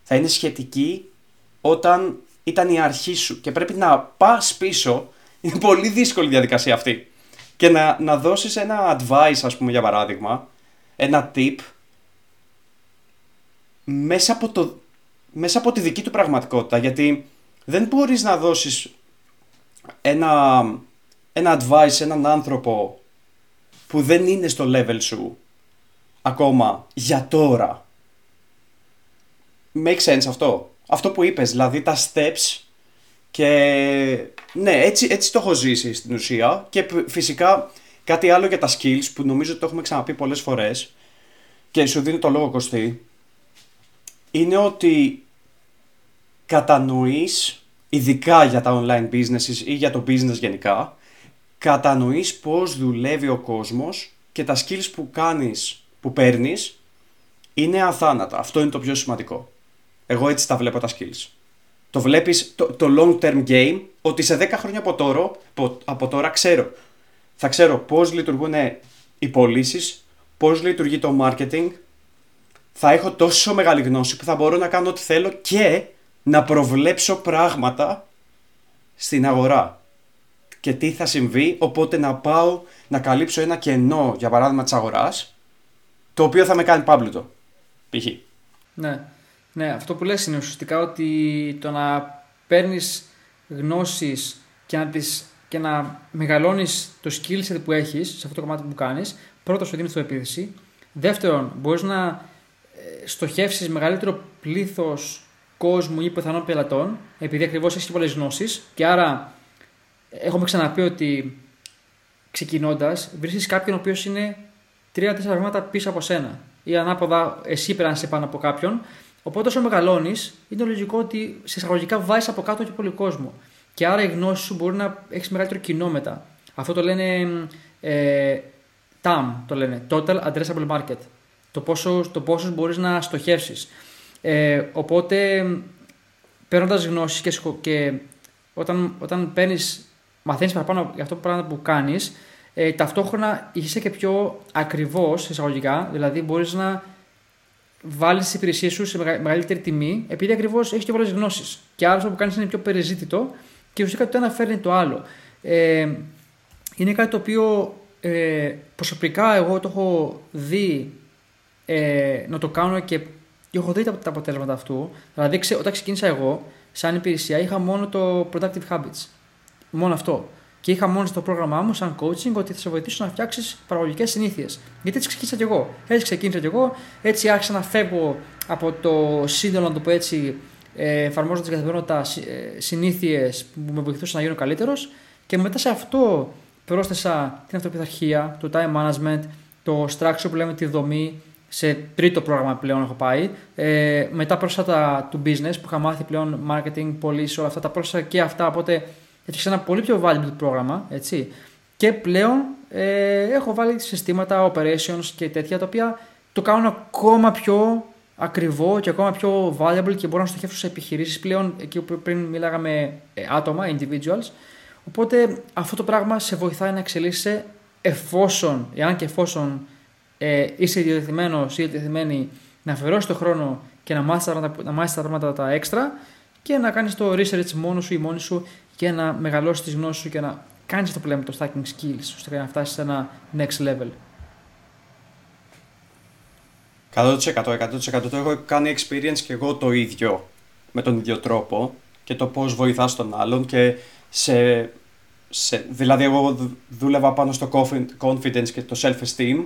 Θα είναι σχετική όταν ήταν η αρχή σου και πρέπει να πας πίσω. Είναι πολύ δύσκολη η διαδικασία αυτή. Και να, να δώσεις ένα advice, ας πούμε, για παράδειγμα, ένα tip, μέσα από, το, μέσα από τη δική του πραγματικότητα. Γιατί δεν μπορείς να δώσεις ένα, ένα advice σε έναν άνθρωπο που δεν είναι στο level σου ακόμα για τώρα. Make sense αυτό; Αυτό που είπες, δηλαδή τα steps και ναι, έτσι, έτσι το έχω ζήσει στην ουσία και φυσικά κάτι άλλο για τα skills που νομίζω ότι το έχουμε ξαναπεί πολλές φορές και σου δίνει το λόγο Κωστή είναι ότι κατανοείς ειδικά για τα online businesses ή για το business γενικά κατανοείς πώς δουλεύει ο κόσμος και τα skills που κάνεις που παίρνεις είναι αθάνατα. Αυτό είναι το πιο σημαντικό. Εγώ έτσι τα βλέπω τα skills. Το βλέπεις το, το long term game ότι σε 10 χρόνια από τώρα, από τώρα ξέρω. Θα ξέρω πώς λειτουργούν οι πωλήσεις, πώς λειτουργεί το marketing. Θα έχω τόσο μεγάλη γνώση που θα μπορώ να κάνω ό,τι θέλω και να προβλέψω πράγματα στην αγορά και τι θα συμβεί, οπότε να πάω να καλύψω ένα κενό, για παράδειγμα, της αγοράς το οποίο θα με κάνει πάμπλουτο. Π.χ. Ναι. ναι, αυτό που λες είναι ουσιαστικά ότι το να παίρνεις γνώσεις και να, τις, και να μεγαλώνεις το skill set που έχεις σε αυτό το κομμάτι που κάνεις, πρώτον σου δίνει το επίθεση. Δεύτερον, μπορείς να ε, στοχεύσεις μεγαλύτερο πλήθος κόσμου ή πιθανών πελατών, επειδή ακριβώς έχεις πολλές γνώσεις και άρα έχουμε ξαναπεί ότι ξεκινώντας βρίσκεις κάποιον ο οποίος είναι τρία-τέσσερα βήματα πίσω από σένα. Ή ανάποδα, εσύ σε πάνω από κάποιον. Οπότε όσο μεγαλώνεις, είναι λογικό ότι σε εισαγωγικά βάζεις από κάτω και πολύ κόσμο. Και άρα η γνώση σου μπορεί να έχεις μεγαλύτερο κοινό μετά. Αυτό το λένε ε, TAM, το λένε Total Addressable Market. Το πόσο, το πόσος μπορείς να στοχεύσεις. Ε, οπότε παίρνοντας γνώσεις και, και όταν, όταν παίρνεις, μαθαίνεις παραπάνω για αυτό το πράγμα που κάνεις, ε, ταυτόχρονα είσαι και πιο ακριβώς εισαγωγικά, δηλαδή μπορείς να βάλεις τις υπηρεσίες σου σε μεγαλύτερη τιμή, επειδή ακριβώς έχεις και πολλές γνώσεις. Και άλλο που κάνεις είναι πιο περιζήτητο και ουσιαστικά το ένα φέρνει το άλλο. Ε, είναι κάτι το οποίο ε, προσωπικά εγώ το έχω δει ε, να το κάνω και, έχω δει τα, αποτέλεσματα αυτού. Δηλαδή, όταν ξεκίνησα εγώ, σαν υπηρεσία, είχα μόνο το productive habits. Μόνο αυτό. Και είχα μόνο στο πρόγραμμά μου, σαν coaching, ότι θα σε βοηθήσω να φτιάξεις παραγωγικές συνήθειες. Γιατί έτσι ξεκίνησα κι εγώ. Έτσι ξεκίνησα κι εγώ. Έτσι άρχισα να φεύγω από το σύνολο, να το πω έτσι, ε, εφαρμόζοντας την καθημερινότητα ε, συνήθειες που με βοηθούσαν να γίνω καλύτερος. Και μετά σε αυτό πρόσθεσα την αυτοπιθαρχία, το time management, το structure που λέμε τη δομή, σε τρίτο πρόγραμμα πλέον έχω πάει. Ε, μετά πρόσθετα του business που είχα μάθει πλέον marketing, police, όλα αυτά τα πρόσθετα και αυτά. Οπότε έφτιαξα ένα πολύ πιο valuable πρόγραμμα. Έτσι. Και πλέον ε, έχω βάλει συστήματα, operations και τέτοια τα οποία το κάνουν ακόμα πιο ακριβό και ακόμα πιο valuable και μπορώ να στοχεύσω σε επιχειρήσεις πλέον εκεί που πριν μιλάγαμε ε, άτομα, individuals. Οπότε αυτό το πράγμα σε βοηθάει να εξελίσσεσαι εφόσον, εάν και εφόσον ε, είσαι διατεθειμένο ή διατεθειμένη να αφαιρώσει το χρόνο και να μάθεις τα, να τα πράγματα τα έξτρα και να κάνεις το research μόνος σου ή μόνη σου και να μεγαλώσεις τις γνώσεις σου και να κάνεις αυτό που λέμε το stacking skills, ώστε να φτάσεις σε ένα next level. 100%, 100% το έχω κάνει experience και εγώ το ίδιο με τον ίδιο τρόπο και το πώς βοηθάς τον άλλον και σε, σε, δηλαδή εγώ δούλευα πάνω στο confidence και το self-esteem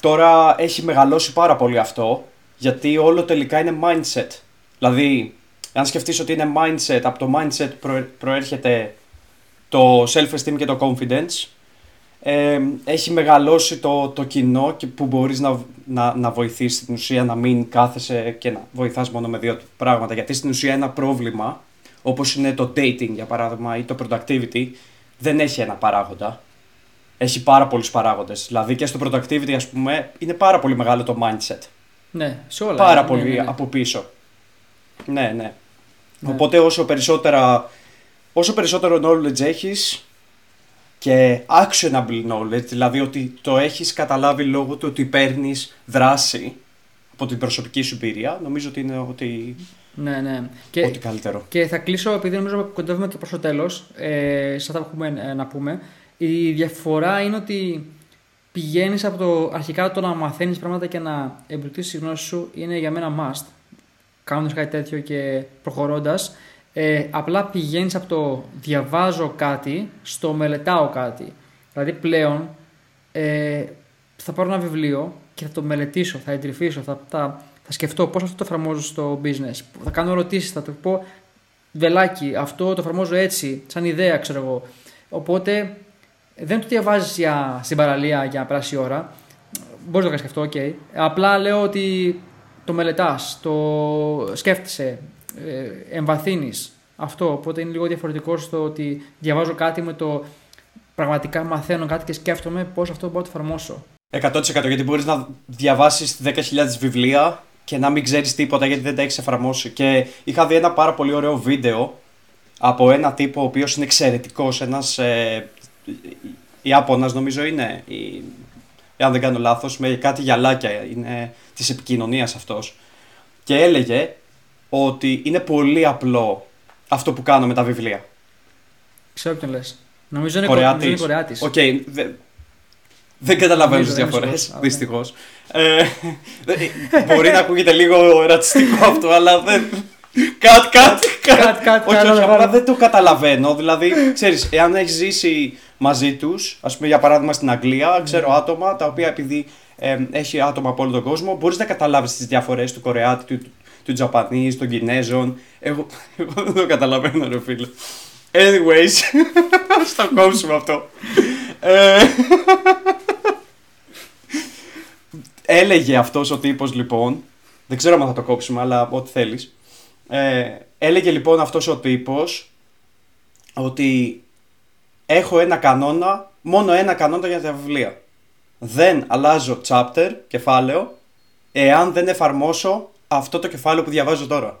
τώρα έχει μεγαλώσει πάρα πολύ αυτό γιατί όλο τελικά είναι mindset δηλαδή αν σκεφτείς ότι είναι mindset από το mindset προέρχεται το self-esteem και το confidence ε, έχει μεγαλώσει το, το κοινό και που μπορείς να, να, να βοηθήσεις στην ουσία να μην κάθεσαι και να βοηθάς μόνο με δύο πράγματα. Γιατί στην ουσία ένα πρόβλημα, όπως είναι το dating για παράδειγμα ή το productivity, δεν έχει ένα παράγοντα. Έχει πάρα πολλούς παράγοντες. Δηλαδή και στο productivity ας πούμε είναι πάρα πολύ μεγάλο το mindset. Ναι, σε όλα. Πάρα ναι, πολύ ναι, ναι. από πίσω. Ναι, ναι. Οπότε όσο, περισσότερα, όσο περισσότερο knowledge έχεις, και actionable knowledge, δηλαδή ότι το έχεις καταλάβει λόγω του ότι παίρνεις δράση από την προσωπική σου εμπειρία, νομίζω ότι είναι ότι, Ναι, ναι. ότι Και, καλύτερο. και θα κλείσω, επειδή νομίζω κοντεύουμε και προς το τέλος, ε, σε αυτά που έχουμε ε, να πούμε. Η διαφορά είναι ότι πηγαίνεις από το αρχικά το να μαθαίνεις πράγματα και να εμπλουτίσεις τη γνώση σου είναι για μένα must. Κάνοντας κάτι τέτοιο και προχωρώντας. Ε, απλά πηγαίνεις από το διαβάζω κάτι στο μελετάω κάτι. Δηλαδή πλέον ε, θα πάρω ένα βιβλίο και θα το μελετήσω, θα εντρυφήσω, θα, θα, θα σκεφτώ πώς αυτό το εφαρμόζω στο business. Θα κάνω ερωτήσεις, θα το πω βελάκι, αυτό το εφαρμόζω έτσι, σαν ιδέα ξέρω εγώ. Οπότε δεν το διαβάζεις για, στην παραλία για να περάσει η ώρα. Μπορείς να το κάνεις και αυτό, οκ. Απλά λέω ότι το μελετάς, το σκέφτεσαι, ε, εμβαθύνεις. Αυτό. Οπότε είναι λίγο διαφορετικό στο ότι διαβάζω κάτι με το πραγματικά μαθαίνω κάτι και σκέφτομαι πώς αυτό μπορώ να το εφαρμόσω. 100% γιατί μπορείς να διαβάσεις 10.000 βιβλία και να μην ξέρεις τίποτα γιατί δεν τα έχεις εφαρμόσει. Και είχα δει ένα πάρα πολύ ωραίο βίντεο από ένα τύπο ο οποίος είναι εξαιρετικός, ένας ε, Ιάπωνας νομίζω είναι, ή, αν δεν κάνω λάθος, με κάτι γυαλάκια, είναι της επικοινωνίας αυτός. Και έλεγε ότι είναι πολύ απλό αυτό που κάνω με τα βιβλία. Ξέρω ποιον λες. Νομίζω είναι Κορεάτης. νομίζω είναι Κορεάτης. Οκ, δε- δεν καταλαβαίνω τις Νομίζω, δεν διαφορές. είμαι σίγουρος. Δυστυχώς. Ε, δε- μπορεί να ακούγεται λίγο ρατσιστικό αυτό, αλλά δεν. Cut, cut, cut. Cut, cut, Όχι, όχι, cut, απλά cut. δεν το καταλαβαίνω. Δηλαδή, ξέρεις, εάν έχεις ζήσει μαζί τους, ας πούμε για παράδειγμα στην Αγγλία, ξέρω Ναι. άτομα τα οποία επειδή ε, έχει άτομα από όλο τον κόσμο, μπορείς να καταλάβεις τις διαφορές του Κορεάτη, του, του Τζαπανής, των Κινέζων. Εγώ, εγώ δεν το καταλαβαίνω, ρε φίλε. Anyways, στο κόψουμε αυτό. Ε, έλεγε αυτός ο τύπος λοιπόν, δεν ξέρω αν θα το κόψουμε, αλλά ό,τι θέλεις. Ε, έλεγε λοιπόν αυτός ο τύπος ότι έχω ένα κανόνα, μόνο ένα κανόνα για τα βιβλία. Δεν αλλάζω chapter, κεφάλαιο, εάν δεν εφαρμόσω αυτό το κεφάλαιο που διαβάζω τώρα.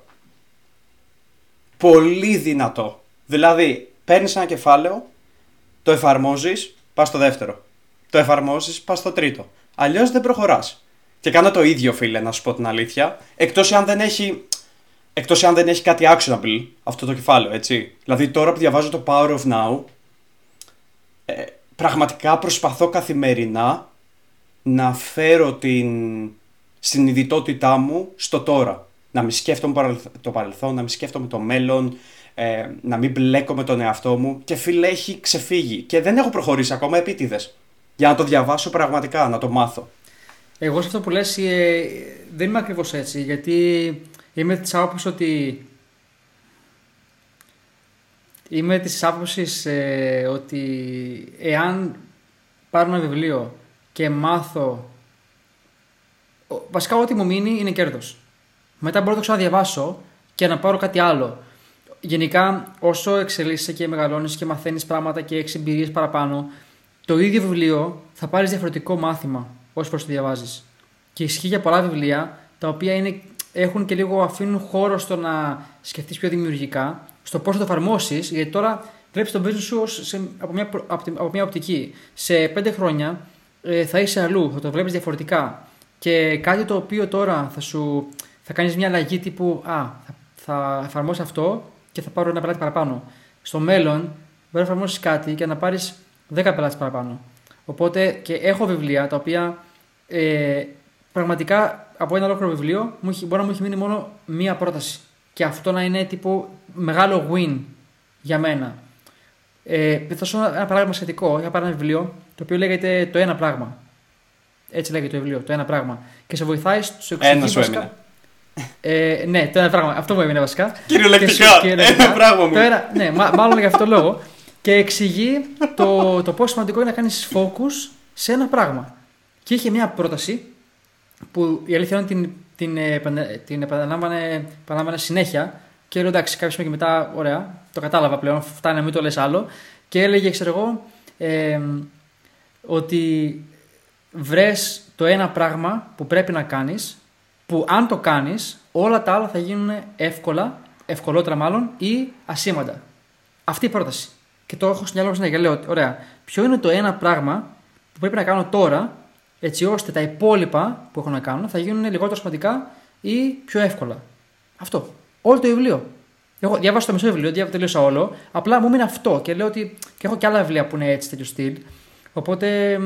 Πολύ δυνατό. Δηλαδή, παίρνεις ένα κεφάλαιο, το εφαρμόζεις, πας στο δεύτερο. Το εφαρμόζεις, πας στο τρίτο. Αλλιώς δεν προχωράς. Και κάνω το ίδιο, φίλε, να σου πω την αλήθεια. Εκτός αν δεν έχει, εκτός αν δεν έχει κάτι actionable αυτό το κεφάλαιο, έτσι. Δηλαδή, τώρα που διαβάζω το Power of Now, ε, πραγματικά προσπαθώ καθημερινά να φέρω την συνειδητότητά μου στο τώρα. Να μην σκέφτομαι παρελθ- το παρελθόν, να μην σκέφτομαι το μέλλον, ε, να μην μπλέκω με τον εαυτό μου. Και φίλε, έχει ξεφύγει. Και δεν έχω προχωρήσει ακόμα επίτηδες. Για να το διαβάσω πραγματικά, να το μάθω. Εγώ σε αυτό που λες ε, δεν είμαι ακριβώς έτσι, γιατί είμαι της άποψης ότι είμαι της άποψης ε, ότι εάν πάρω ένα βιβλίο και μάθω βασικά ό,τι μου μείνει είναι κέρδος. Μετά μπορώ να το ξαναδιαβάσω και να πάρω κάτι άλλο. Γενικά, όσο εξελίσσεσαι και μεγαλώνεις και μαθαίνεις πράγματα και έχεις εμπειρίες παραπάνω, το ίδιο βιβλίο θα πάρεις διαφορετικό μάθημα όσο προς το διαβάζεις. Και ισχύει για πολλά βιβλία τα οποία είναι, έχουν και λίγο αφήνουν χώρο στο να σκεφτείς πιο δημιουργικά, στο πώς θα το εφαρμόσεις, γιατί τώρα βλέπει τον business σου σε, από, μια, από μια οπτική. Σε πέντε χρόνια ε, θα είσαι αλλού, θα το βλέπεις διαφορετικά. Και κάτι το οποίο τώρα θα σου θα κάνεις μια αλλαγή τύπου Α, θα, θα εφαρμόσω αυτό και θα πάρω ένα πελάτη παραπάνω. Στο μέλλον μπορεί να εφαρμόσεις κάτι και να πάρεις 10 πελάτες παραπάνω. Οπότε και έχω βιβλία τα οποία ε, πραγματικά από ένα ολόκληρο βιβλίο μου μπορεί να μου έχει μείνει μόνο μία πρόταση. Και αυτό να είναι τύπου μεγάλο win για μένα. Ε, θα σου ένα παράδειγμα σχετικό. Είχα πάρει ένα βιβλίο το οποίο λέγεται Το ένα πράγμα. Έτσι λέγεται το βιβλίο, Το ένα πράγμα. Και σε βοηθάει στο εξωτερικό. Ένας σου έμεινε. Ε, ναι, το ένα πράγμα. Αυτό μου έμεινε βασικά. Κυριολεκτικά. Ένα πράγμα μου. Το ένα, ναι, μάλλον για αυτό το λόγο. Και εξηγεί το, το πόσο σημαντικό είναι να κάνεις focus σε ένα πράγμα. Και είχε μια πρόταση που η αλήθεια είναι την, την, την επαναλάμβανε, επαναλάμβανε συνέχεια. Και λέω εντάξει, κάποια στιγμή και μετά, ωραία, το κατάλαβα πλέον, φτάνει να μην το λες άλλο. Και έλεγε, ξέρω εγώ, ε, ότι βρες το ένα πράγμα που πρέπει να κάνεις που αν το κάνεις όλα τα άλλα θα γίνουν εύκολα, ευκολότερα μάλλον ή ασήμαντα. Αυτή η πρόταση. Και το έχω στο μυαλό μου συνέχεια. Λέω, ωραία, ποιο είναι το ένα πράγμα που πρέπει να κάνω τώρα έτσι ώστε τα υπόλοιπα που έχω να κάνω θα γίνουν λιγότερο σημαντικά ή πιο εύκολα. Αυτό. Όλο το βιβλίο. Έχω διαβάσει το μισό βιβλίο, δεν τελείωσα όλο. Απλά μου μείνει αυτό και λέω ότι. και έχω και άλλα βιβλία που είναι έτσι τέτοιο στυλ. Οπότε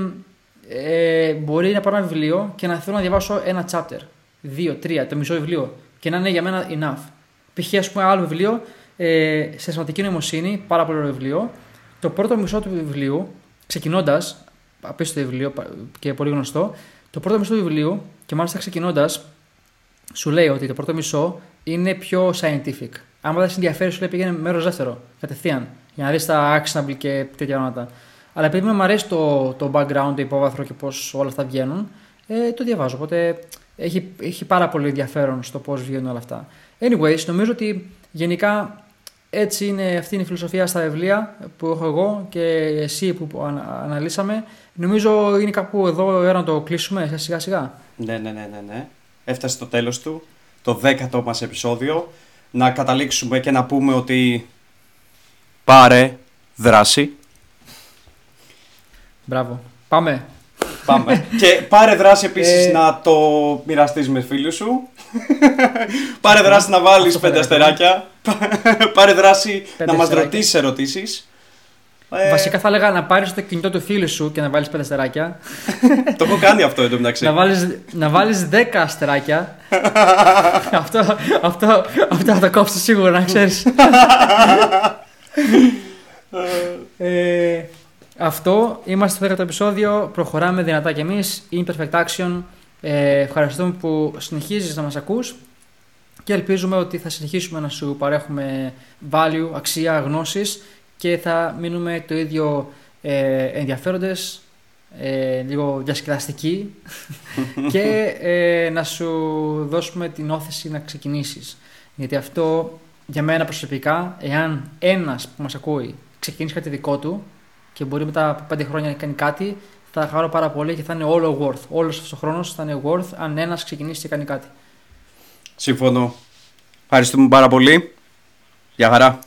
ε, μπορεί να πάρω ένα βιβλίο και να θέλω να διαβάσω ένα chapter, δύο, τρία, το μισό βιβλίο και να είναι για μένα enough. Π.χ. ας πούμε άλλο βιβλίο, ε, σε σωματική νοημοσύνη, πάρα πολύ ωραίο βιβλίο. Το πρώτο μισό του βιβλίου, ξεκινώντας, απίστευτο βιβλίο και πολύ γνωστό, το πρώτο μισό του βιβλίου και μάλιστα ξεκινώντας, σου λέει ότι το πρώτο μισό είναι πιο scientific. Αν δεν σε ενδιαφέρει, σου λέει πήγαινε μέρος δεύτερο, κατευθείαν, για να δεις τα actionable και τέτοια πράγματα. Αλλά επειδή μου αρέσει το, το background, το υπόβαθρο και πώς όλα αυτά βγαίνουν, ε, το διαβάζω. Οπότε έχει, έχει πάρα πολύ ενδιαφέρον στο πώς βγαίνουν όλα αυτά. Anyways, νομίζω ότι γενικά έτσι είναι, αυτή είναι η φιλοσοφία στα βιβλία που έχω εγώ και εσύ που αναλύσαμε. Νομίζω είναι κάπου εδώ η ώρα να το κλείσουμε σιγά σιγά. Ναι, ναι, ναι, ναι, ναι. Έφτασε το τέλος του, το δέκατο μας επεισόδιο. Να καταλήξουμε και να πούμε ότι πάρε δράση. Μπράβο. Πάμε. Πάμε. και πάρε δράση επίσης ε, να το μοιραστείς με φίλους σου. πάρε δράση να βάλεις πέντε αστεράκια. πάρε δράση να μας ρωτήσεις ερωτήσεις. Ε... Βασικά θα έλεγα να πάρεις το κινητό του φίλου σου και να βάλεις πέντε αστεράκια. το έχω κάνει αυτό εδώ μεταξύ. να βάλεις να βάλεις 10 αστεράκια. αυτό, αυτό, αυτό θα το κόψω σίγουρα να ξέρεις. ε, αυτό είμαστε στο 10ο επεισόδιο. Προχωράμε δυνατά κι εμείς. Imperfect Action. Ε, ευχαριστούμε που συνεχίζεις να μας ακούς και ελπίζουμε ότι θα συνεχίσουμε να σου παρέχουμε value, αξία, γνώσεις και θα μείνουμε το ίδιο ε, ενδιαφέροντες, ε, λίγο διασκεδαστικοί και ε, να σου δώσουμε την όθεση να ξεκινήσεις. Γιατί αυτό για μένα προσωπικά, εάν ένας που μας ακούει ξεκινήσει κάτι δικό του και μπορεί μετά από πέντε χρόνια να κάνει κάτι, θα χαρώ πάρα πολύ και θα είναι όλο worth. Όλος αυτός ο χρόνος θα είναι worth αν ένας ξεκινήσει και κάνει κάτι. Συμφωνώ. Ευχαριστούμε πάρα πολύ. Γεια χαρά.